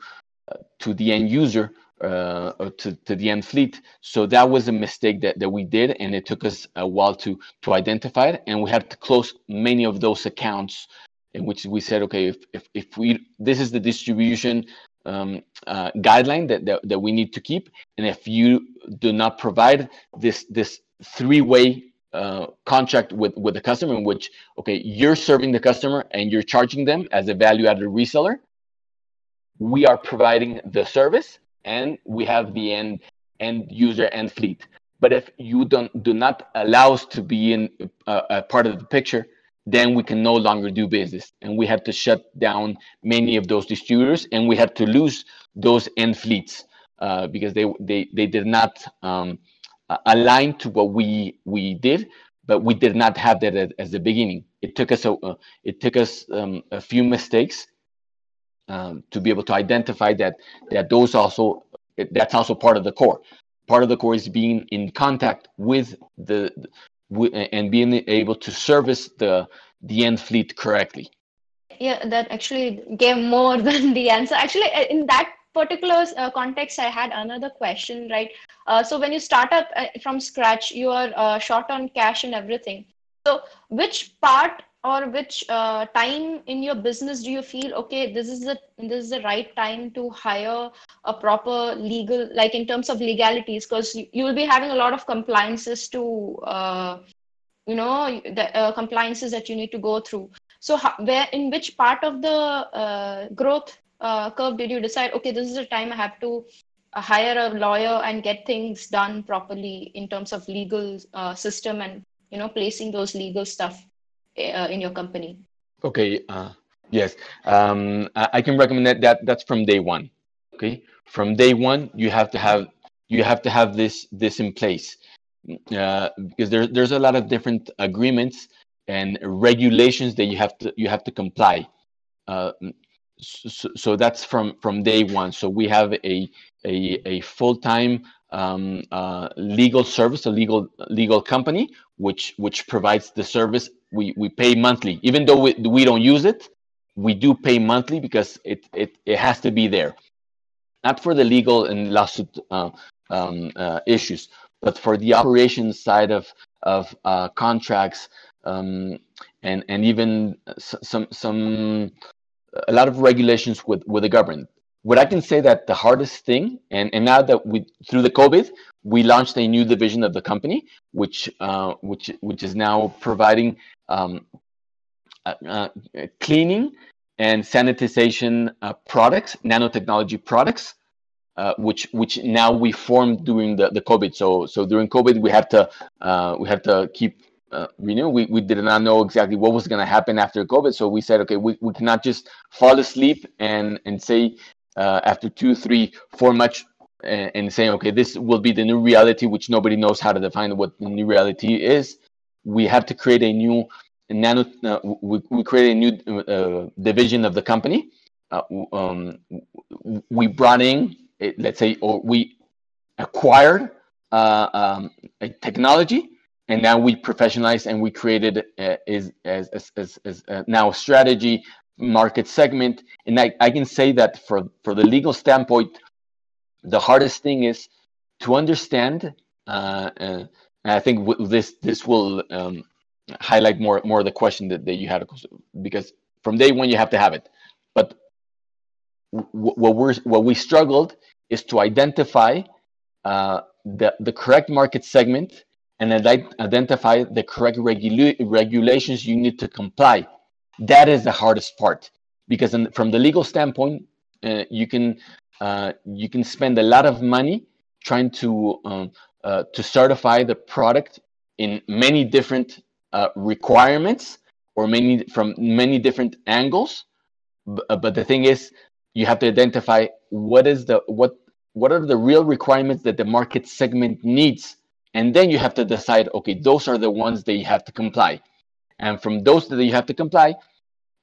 uh, to the end user uh, to, to the end fleet. So that was a mistake that, that we did, and it took us a while to to identify it. And we had to close many of those accounts in which we said, okay, if if, if we this is the distribution um, uh, guideline that, that that we need to keep, and if you do not provide this this three way uh, contract with with the customer in which okay you're serving the customer and you're charging them as a value added reseller we are providing the service and we have the end end user and fleet. But if you don't do not allow us to be in uh, a part of the picture, then we can no longer do business, and we had to shut down many of those distributors, and we had to lose those end fleets uh, because they they they did not um, align to what we we did, but we did not have that as, as the beginning. It took us a uh, it took us um, a few mistakes um, to be able to identify that that those also that's also part of the core. Part of the core is being in contact with the and being able to service the the end fleet correctly. Yeah, that actually gave more than the answer. Actually, uh, in that particular uh, context, I had another question, right? Uh, so when you start up uh, from scratch, you are uh, short on cash and everything. So which part or which uh, time in your business do you feel okay this is the this is the right time to hire a proper legal like in terms of legalities because you, will be having a lot of compliances to uh, you know the uh, compliances that you need to go through. So how, where in which part of the uh, growth uh, curve did you decide okay this is the time i have to uh, hire a lawyer and get things done properly in terms of legal system and you know placing those legal stuff uh, in your company? Okay. Uh, yes. Um, I, can recommend that, that. That's from day one. Okay. From day one, you have to have you have to have this this in place uh, because there's there's a lot of different agreements and regulations that you have to you have to comply. Uh, so, so, that's from from day one. So we have a a, a full time um, uh, legal service, a legal legal company, which which provides the service we we pay monthly, even though we, we don't use it. We do pay monthly because it it it has to be there, not for the legal and lawsuit uh, um, uh, issues, but for the operations side of of uh, contracts um, and and even some some a lot of regulations with with the government. What I can say that the hardest thing, and and now that we through the COVID, we launched a new division of the company, which uh, which which is now providing um, uh, uh, cleaning and sanitization uh, products, nanotechnology products uh, which which now we formed during the, the COVID. So so during COVID we had to uh, we had to keep uh, renew. We we did not know exactly what was going to happen after COVID. So we said, okay, we, we cannot just fall asleep and and say uh, after two, three, four months and, and saying, okay, this will be the new reality, which nobody knows how to define what the new reality is. We have to create a new nano. Uh, we, we create a new uh, division of the company. Um, we brought in let's say, or we acquired uh, um, a technology and now we professionalized and we created uh, is as, as, as, as uh, now a strategy market segment and I, I can say that for for the legal standpoint the hardest thing is to understand uh, uh and i think this this will um, highlight more more the question that, that you had because from day one you have to have it but what we're what we struggled is to identify uh, the the correct market segment and identify the correct regula- regulations you need to comply. That is the hardest part because in, from the legal standpoint, uh, you can uh, you can spend a lot of money trying to um, uh, to certify the product in many different uh, requirements or many from many different angles. B- but the thing is, you have to identify what is the what what are the real requirements that the market segment needs and then you have to decide okay those are the ones that you have to comply and from those that you have to comply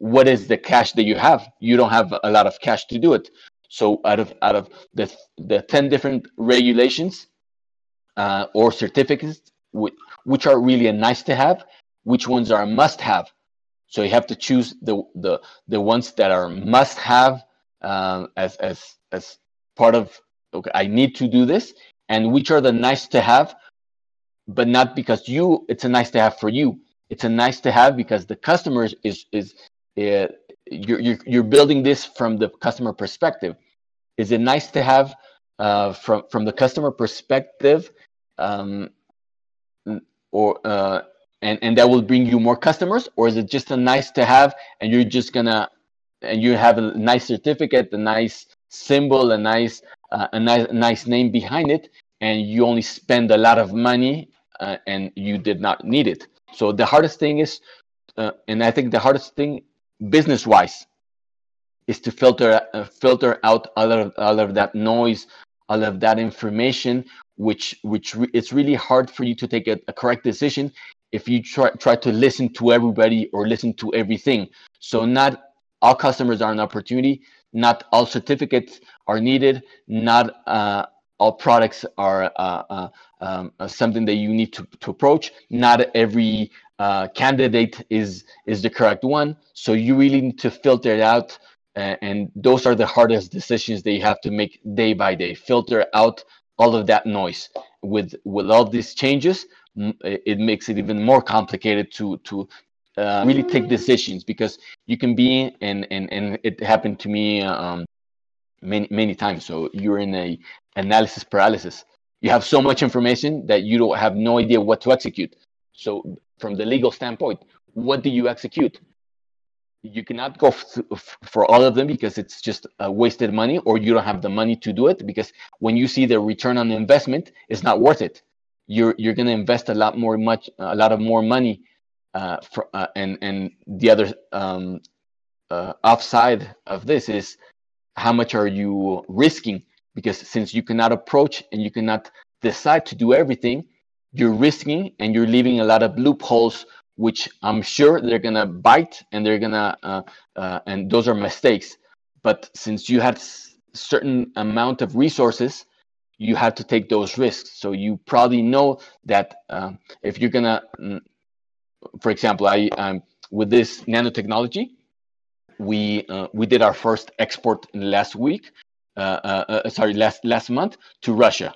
what is the cash that you have? You don't have a lot of cash to do it. So out of out of the the 10 different regulations uh, or certificates which, which are really a nice to have which ones are a must have? So you have to choose the the the ones that are must have um, as as as part of okay i need to do this and which are the nice to have but not because you it's a nice to have for you it's a nice to have because the customer is is uh, you're, you're you're building this from the customer perspective is it nice to have uh, from from the customer perspective um, or uh, and and that will bring you more customers or is it just a nice to have and you're just gonna and you have a nice certificate a nice symbol a nice uh, a nice nice name behind it and you only spend a lot of money uh, and you did not need it. So the hardest thing is, uh, and I think the hardest thing business wise is to filter uh, filter out all of all of that noise, all of that information, which which re- it's really hard for you to take a, a correct decision if you try try to listen to everybody or listen to everything. So not all customers are an opportunity. Not all certificates are needed. Not uh, all products are uh, uh, um, uh, something that you need to, to approach. Not every uh, candidate is is the correct one, so you really need to filter it out. and those are the hardest decisions that you have to make day by day. Filter out all of that noise. With with all these changes, it makes it even more complicated to to uh, really take decisions because you can be and and and it happened to me um, many many times. So you're in a analysis paralysis. You have so much information that you don't have no idea what to execute. So from the legal standpoint, what do you execute? You cannot go f- for all of them because it's just wasted money, or you don't have the money to do it because when you see the return on investment, it's not worth it. You're you're going to invest a lot more much a lot of more money, uh, for, uh, and and the other um, uh, offside of this is how much are you risking? Because since you cannot approach and you cannot decide to do everything you're risking and you're leaving a lot of loopholes which i'm sure they're gonna bite and they're gonna uh, uh, and those are mistakes. But since you had certain amount of resources you have to take those risks. So you probably know that uh, if you're gonna mm, for example, I um, with this nanotechnology, we uh, we did our first export last week. Uh, uh, uh, sorry, last last month to Russia.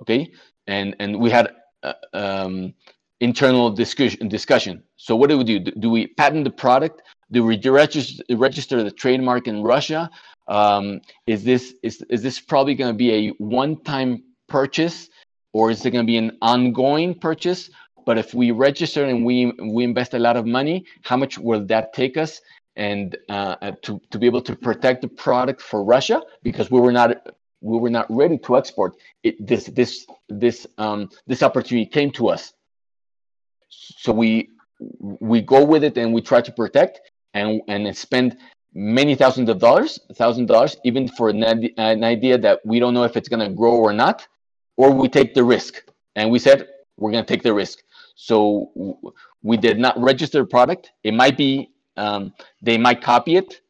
Okay, and and we had uh, um, internal discussion discussion. So what do we do? Do we patent the product? Do we register, register the trademark in Russia? Um, is this is is this probably going to be a one-time purchase, or is it going to be an ongoing purchase? But if we register and we we invest a lot of money, how much will that take us? And uh, uh to to be able to protect the product for Russia because we were not we were not ready to export it. This this this um, this opportunity came to us, so we we go with it and we try to protect and and spend many thousands of dollars, thousand dollars, even for an, an idea that we don't know if it's going to grow or not, or we take the risk. And we said we're going to take the risk. So we did not register product. It might be um, they might copy it.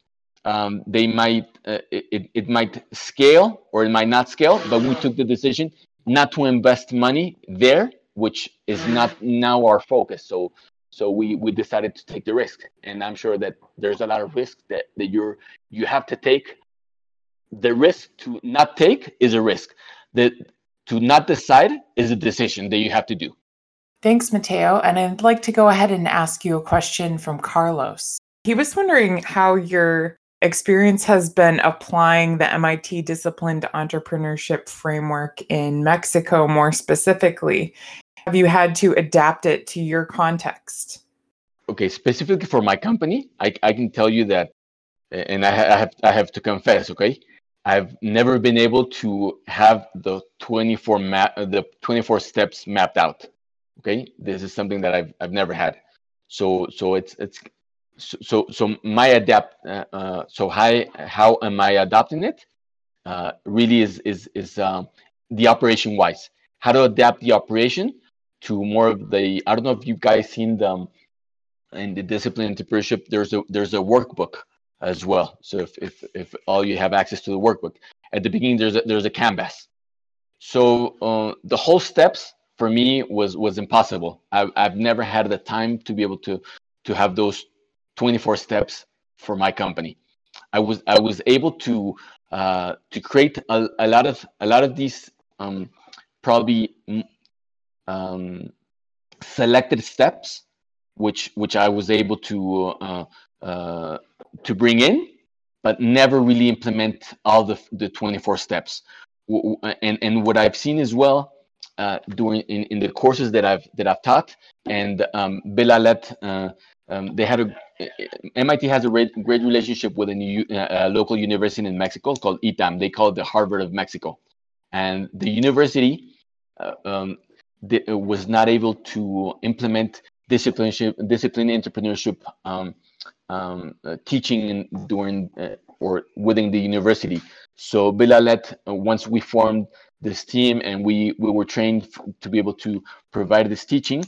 Um, they might uh, it, it might scale or it might not scale. But we took the decision not to invest money there, which is not now our focus. So so we we decided to take the risk and i'm sure that there's a lot of risk that that you're you have to take the risk to not take is a risk that to not decide is a decision that you have to do thanks mateo and i'd like to go ahead and ask you a question from carlos he was wondering how your experience has been applying the MIT disciplined entrepreneurship framework in Mexico more specifically have you had to adapt it to your context? Okay, specifically for my company, I, I can tell you that, and I, I have I have to confess, okay, I've never been able to have the 24 map the 24 steps mapped out. Okay, this is something that I've I've never had. So so it's it's so so my adapt uh, uh, so how how am I adopting it? Uh, really is is is um, the operation wise. How to adapt the operation to more of the I don't know if you guys seen them in the disciplined entrepreneurship. There's a there's a workbook as well. So if if if all you have access to the workbook at the beginning, there's a, there's a canvas. So uh, the whole steps for me was was impossible. I've I've never had the time to be able to to have those 24 steps for my company. I was I was able to uh, to create a, a lot of a lot of these um, probably um, selected steps, which which I was able to uh, uh, to bring in, but never really implement all the the 24 steps. And and what I've seen as well uh, during in, in the courses that I've that I've taught, and um, Bill Aulet, uh, um, they had a MIT has a great, great relationship with a, new, uh, local university in Mexico called ITAM. They call it the Harvard of Mexico, and the university uh, um, uh, was not able to implement discipline discipline entrepreneurship um, um, uh, teaching in, during uh, or within the university. So Bill Aulet, uh, once we formed this team and we we were trained to be able to provide this teaching,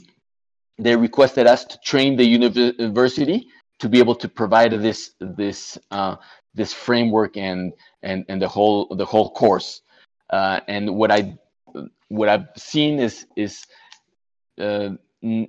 they requested us to train the university to be able to provide this this uh, this framework and and and the whole the whole course. Uh, and what I what I've seen is is uh, in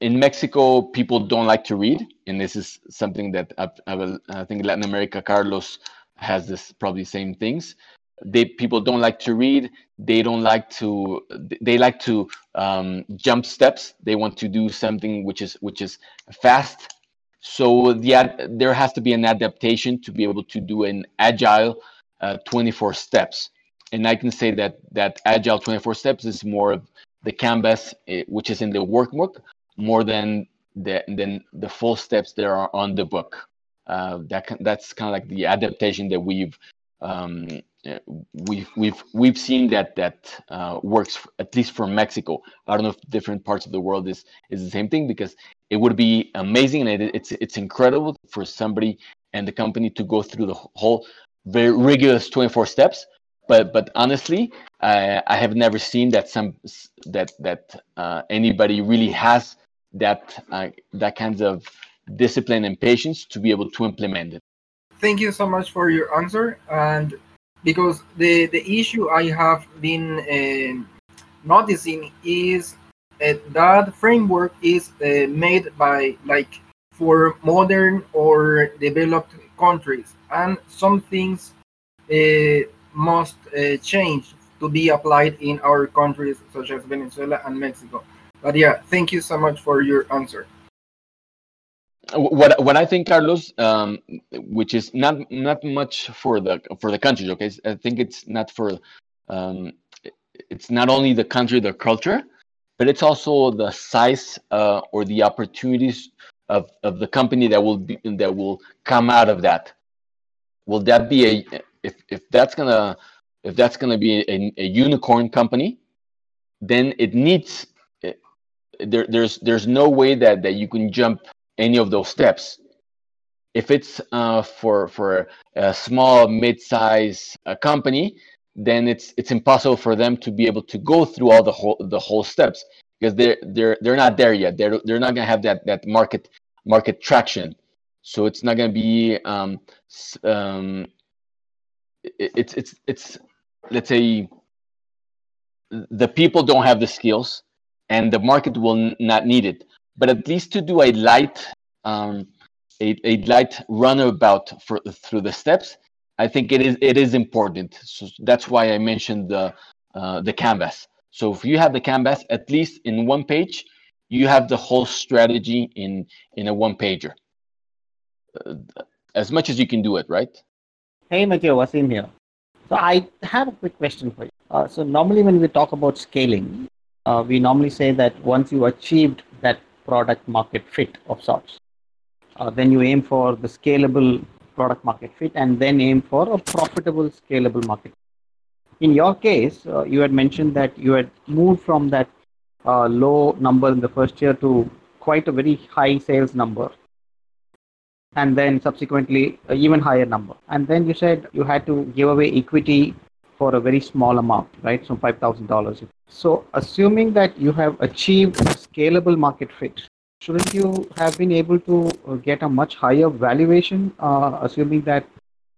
Mexico people don't like to read, and this is something that I've, I've, i think Latin America Carlos has this probably same things. They people don't like to read. They don't like to. They like to um, jump steps. They want to do something which is which is fast. So the there has to be an adaptation to be able to do an agile uh, 24 steps and I can say that that Agile 24 Steps is more of the canvas, eh, which is in the workbook, more than the than the full steps that are on the book. Uh, that that's kind of like the adaptation that we've um, eh, we've we've we've seen that that uh, works at least for Mexico. I don't know if different parts of the world is is the same thing because it would be amazing and it, it's it's incredible for somebody and the company to go through the whole very rigorous 24 steps but but honestly, I, I have never seen that some that that uh, anybody really has that uh, that kinds of discipline and patience to be able to implement it. Thank you so much for your answer. And because the the issue I have been uh, noticing is uh, that framework is uh, made by like for modern or developed countries, and some things uh, must uh, change to be applied in our countries such as Venezuela and Mexico. But yeah, thank you so much for your answer. What what I think, Carlos, um, which is not not much for the for the countries. Okay, I think it's not for um, it's not only the country, the culture, but it's also the size uh, or the opportunities of, of the company that will be that will come out of that. Will that be a if if that's gonna if that's gonna be a, a unicorn company, then it needs there, there's there's no way that that you can jump any of those steps. If it's uh, for for a small mid-size uh, company, then it's it's impossible for them to be able to go through all the whole the whole steps because they're they're they're not there yet. They're they're not gonna have that that market market traction. So it's not gonna be um, um, it, it's it's it's let's say the people don't have the skills and the market will not need it. But at least to do a light um, a, a light runabout for through the steps I think it is it is important. So that's why I mentioned the uh, the canvas. So if you have the canvas, at least in one page, you have the whole strategy in in a one pager. Uh, as much as you can do it, right? Hey, Mateo, Wasim here. So I have a quick question for you. Uh, so normally when we talk about scaling, uh, we normally say that once you achieved product market fit of sorts, uh, then you aim for the scalable product market fit and then aim for a profitable scalable market. In your case uh, you had mentioned that you had moved from that uh, low number in the first year to quite a very high sales number and then subsequently even higher number. And then you said you had to give away equity for a very small amount right so $5000 so assuming that you have achieved a scalable market fit shouldn't you have been able to uh, get a much higher valuation, uh, assuming that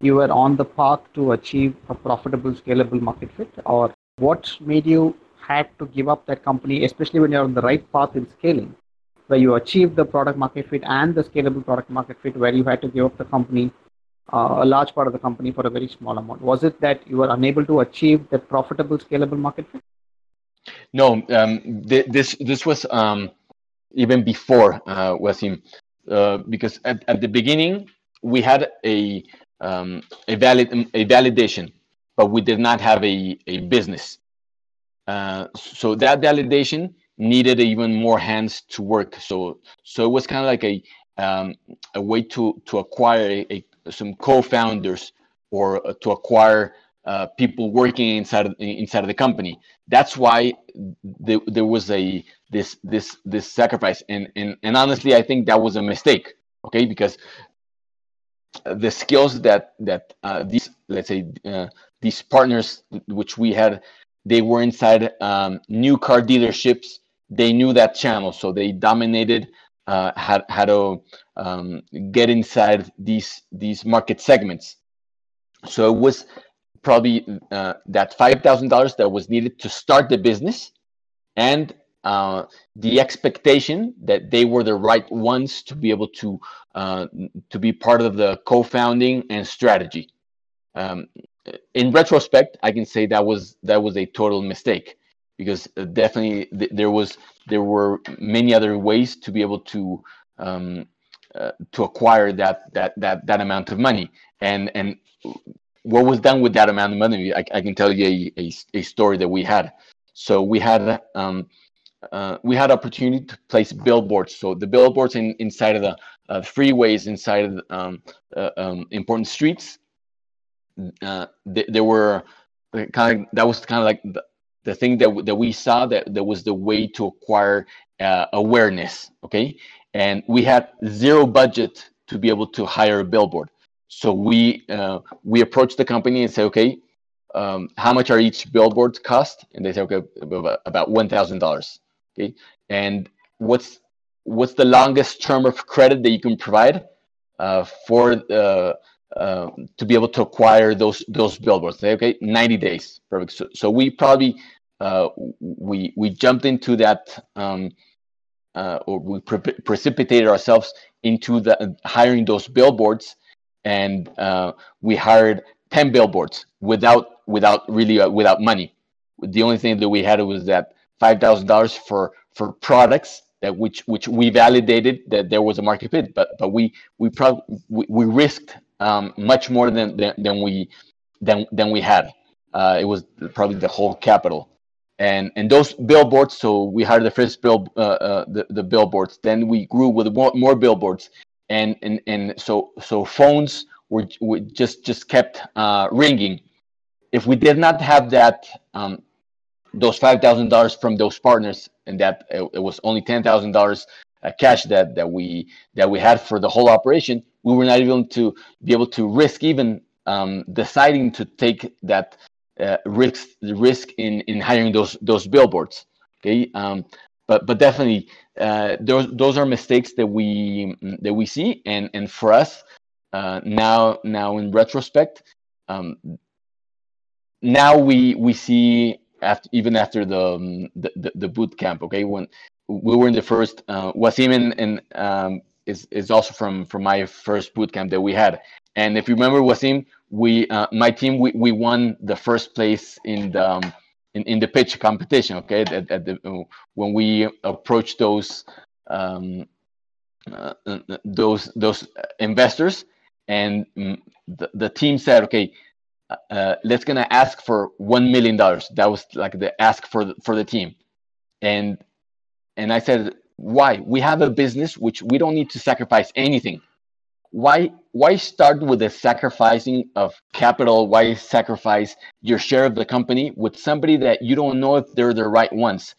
you were on the path to achieve a profitable, scalable market fit? Or what made you had to give up that company, especially when you're on the right path in scaling, where you achieved the product market fit and the scalable product market fit, where you had to give up the company, uh, a large part of the company for a very small amount? Was it that you were unable to achieve that profitable, scalable market fit? No, um, th- this this was um, even before uh, Wasim, uh, because at, at the beginning we had a um, a valid a validation, but we did not have a a business. Uh, so that validation needed even more hands to work. So so it was kind of like a um, a way to to acquire a some co-founders or uh, to acquire uh, people working inside of, inside of the company. That's why the, there was a this this this sacrifice, and and and honestly, I think that was a mistake. Okay, because the skills that that uh, these let's say uh, these partners which we had, they were inside um, new car dealerships. They knew that channel, so they dominated. Uh, how, how to um, get inside these these market segments. So it was probably uh, that five thousand dollars that was needed to start the business, and uh, the expectation that they were the right ones to be able to uh, to be part of the co-founding and strategy. Um, in retrospect, I can say that was that was a total mistake because uh, definitely th- there was there were many other ways to be able to um, uh, to acquire that that that that amount of money and and what was done with that amount of money, I, I can tell you a, a, a, story that we had. So we had um, uh, we had opportunity to place billboards. So the billboards in, inside of the uh, freeways, inside of the, um, uh, um, important streets, uh, th- there were kind of that was kind of like the, the thing that that we saw that that was the way to acquire uh, awareness. Okay, and we had zero budget to be able to hire a billboard. So we uh, we approached the company and say, okay, um, how much are each billboards cost? And they say, okay, about one thousand dollars. Okay, and what's what's the longest term of credit that you can provide uh, for uh, uh, to be able to acquire those those billboards? Say, okay, ninety days, perfect. So, so we probably uh, we we jumped into that um, uh, or we pre- precipitated ourselves into the hiring those billboards and uh, we hired 10 billboards without without really uh, without money. The only thing that we had was that $5000 for for products that which which we validated that there was a market fit but but we we probably we, we risked um, much more than, than than we than than we had. Uh, it was probably the whole capital and and those billboards so we hired the first bill uh, uh, the, the billboards. Then we grew with more, more billboards. And and and so so phones were, were just just kept uh, ringing. If we did not have that um, those five thousand dollars from those partners and that it, it was only ten thousand dollars uh, cash that that we that we had for the whole operation we were not able to be able to risk even um, deciding to take that uh, risk risk in in hiring those those billboards. Okay, um, but but definitely uh, those those are mistakes that we that we see, and and for us uh, now now in retrospect, um, now we we see after even after the um, the, the, the boot camp. Okay, when we were in the first, uh, Wasim and, and um, is is also from from my first boot camp that we had. And if you remember, Wasim, we uh, my team we, we won the first place in the um, in, in the pitch competition okay? At, at the uh, when we approached those um, uh, uh those those investors and mm, the, the team said okay uh, uh, let's gonna ask for one million dollars. That was like the ask for the, for the team. And and i said why? We have a business which we don't need to sacrifice anything why why start with the sacrificing of capital? Why sacrifice your share of the company with somebody that you don't know if they're the right ones?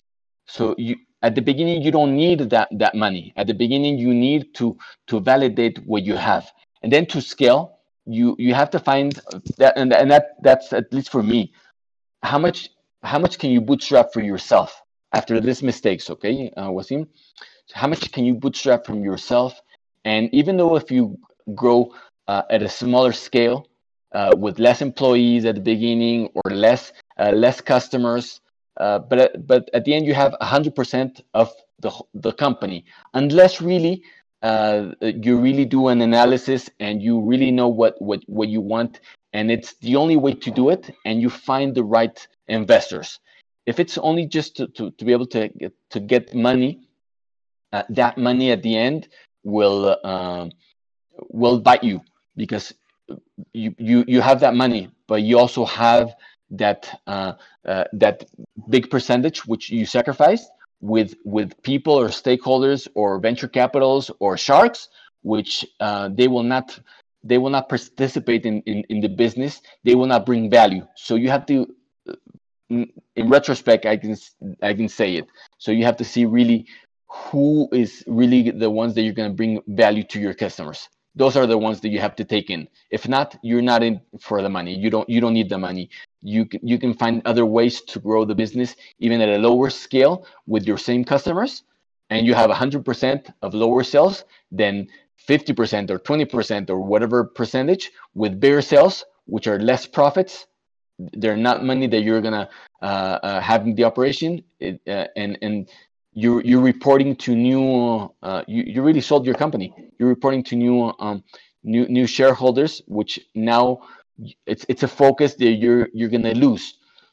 So you at the beginning you don't need that that money. At the beginning you need to to validate what you have. And then to scale you you have to find that and, and that that's at least for me how much how much can you bootstrap for yourself after these mistakes okay uh, wasim? How much can you bootstrap from yourself and even though if you grow uh, at a smaller scale uh, with less employees at the beginning or less uh, less customers, uh, but but at the end you have 100% of the the company, unless really uh, you really do an analysis and you really know what what what you want, and it's the only way to do it, and you find the right investors. If it's only just to, to, to be able to get, to get money, uh, that money at the end will uh, will bite you because you you you have that money, but you also have that uh, uh, that big percentage which you sacrifice with with people or stakeholders or venture capitals or sharks, which uh, they will not they will not participate in, in in the business. They will not bring value. So you have to in retrospect i can i can say it so you have to see really who is really the ones that you're going to bring value to your customers. Those are the ones that you have to take in. If not you're not in for the money. You don't you don't need the money. You can you can find other ways to grow the business even at a lower scale with your same customers and you have 100% of lower sales than 50% or 20% or whatever percentage with bigger sales which are less profits. They're not money that you're gonna uh, uh, have in the operation. It, uh, and and you're you're reporting to new uh, you, you really sold your company. You're reporting to new um, new new shareholders which now it's it's a focus that you're you're gonna lose.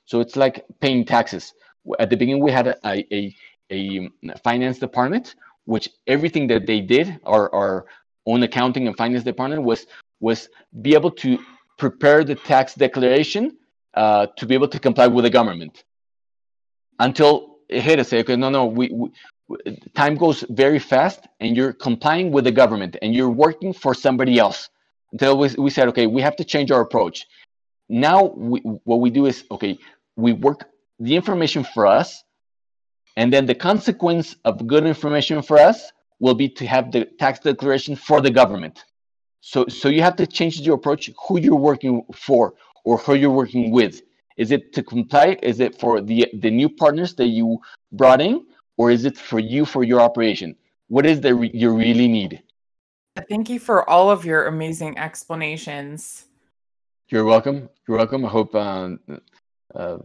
So it's like paying taxes. At the beginning we had a a, a finance department which everything that they did our our own accounting and finance department was was be able to prepare the tax declaration uh, to be able to comply with the government. Until hit say, okay, no, no, we, we time goes very fast and you're complying with the government and you're working for somebody else. Until we, we said okay we have to change our approach. Now we, what we do is okay we work the information for us and then the consequence of good information for us will be to have the tax declaration for the government. So so you have to change your approach who you're working for or who you're working with is it to comply? Is it for the the new partners that you brought in, or is it for you for your operation? What is that re- you really need? Thank you for all of your amazing explanations. You're welcome. You're welcome. I hope um, uh,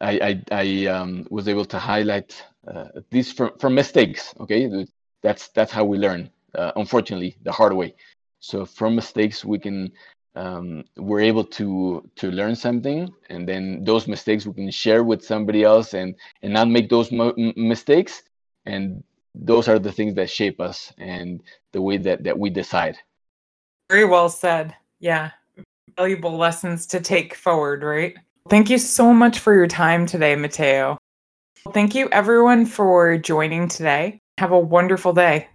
I I, I um, was able to highlight uh, these from from mistakes. Okay, that's that's how we learn. Uh, unfortunately, the hard way. So from mistakes, we can um, we're able to to learn something, and then those mistakes we can share with somebody else, and and not make those mo- mistakes. And those are the things that shape us and the way that that we decide. Very well said. Yeah, valuable lessons to take forward, right? Thank you so much for your time today, Mateo. Thank you, everyone, for joining today. Have a wonderful day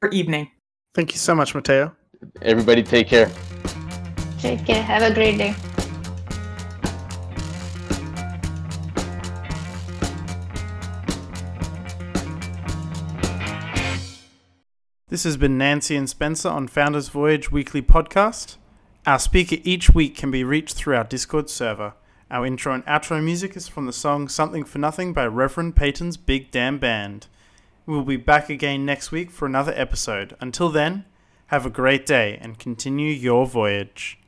or evening. Thank you so much, Mateo. Everybody, take care. Take care. Have a great day. This has been Nancy and Spencer on Founders Voyage Weekly Podcast. Our speaker each week can be reached through our Discord server. Our intro and outro music is from the song Something for Nothing by Reverend Peyton's Big Damn Band. We'll be back again next week for another episode. Until then, have a great day and continue your voyage.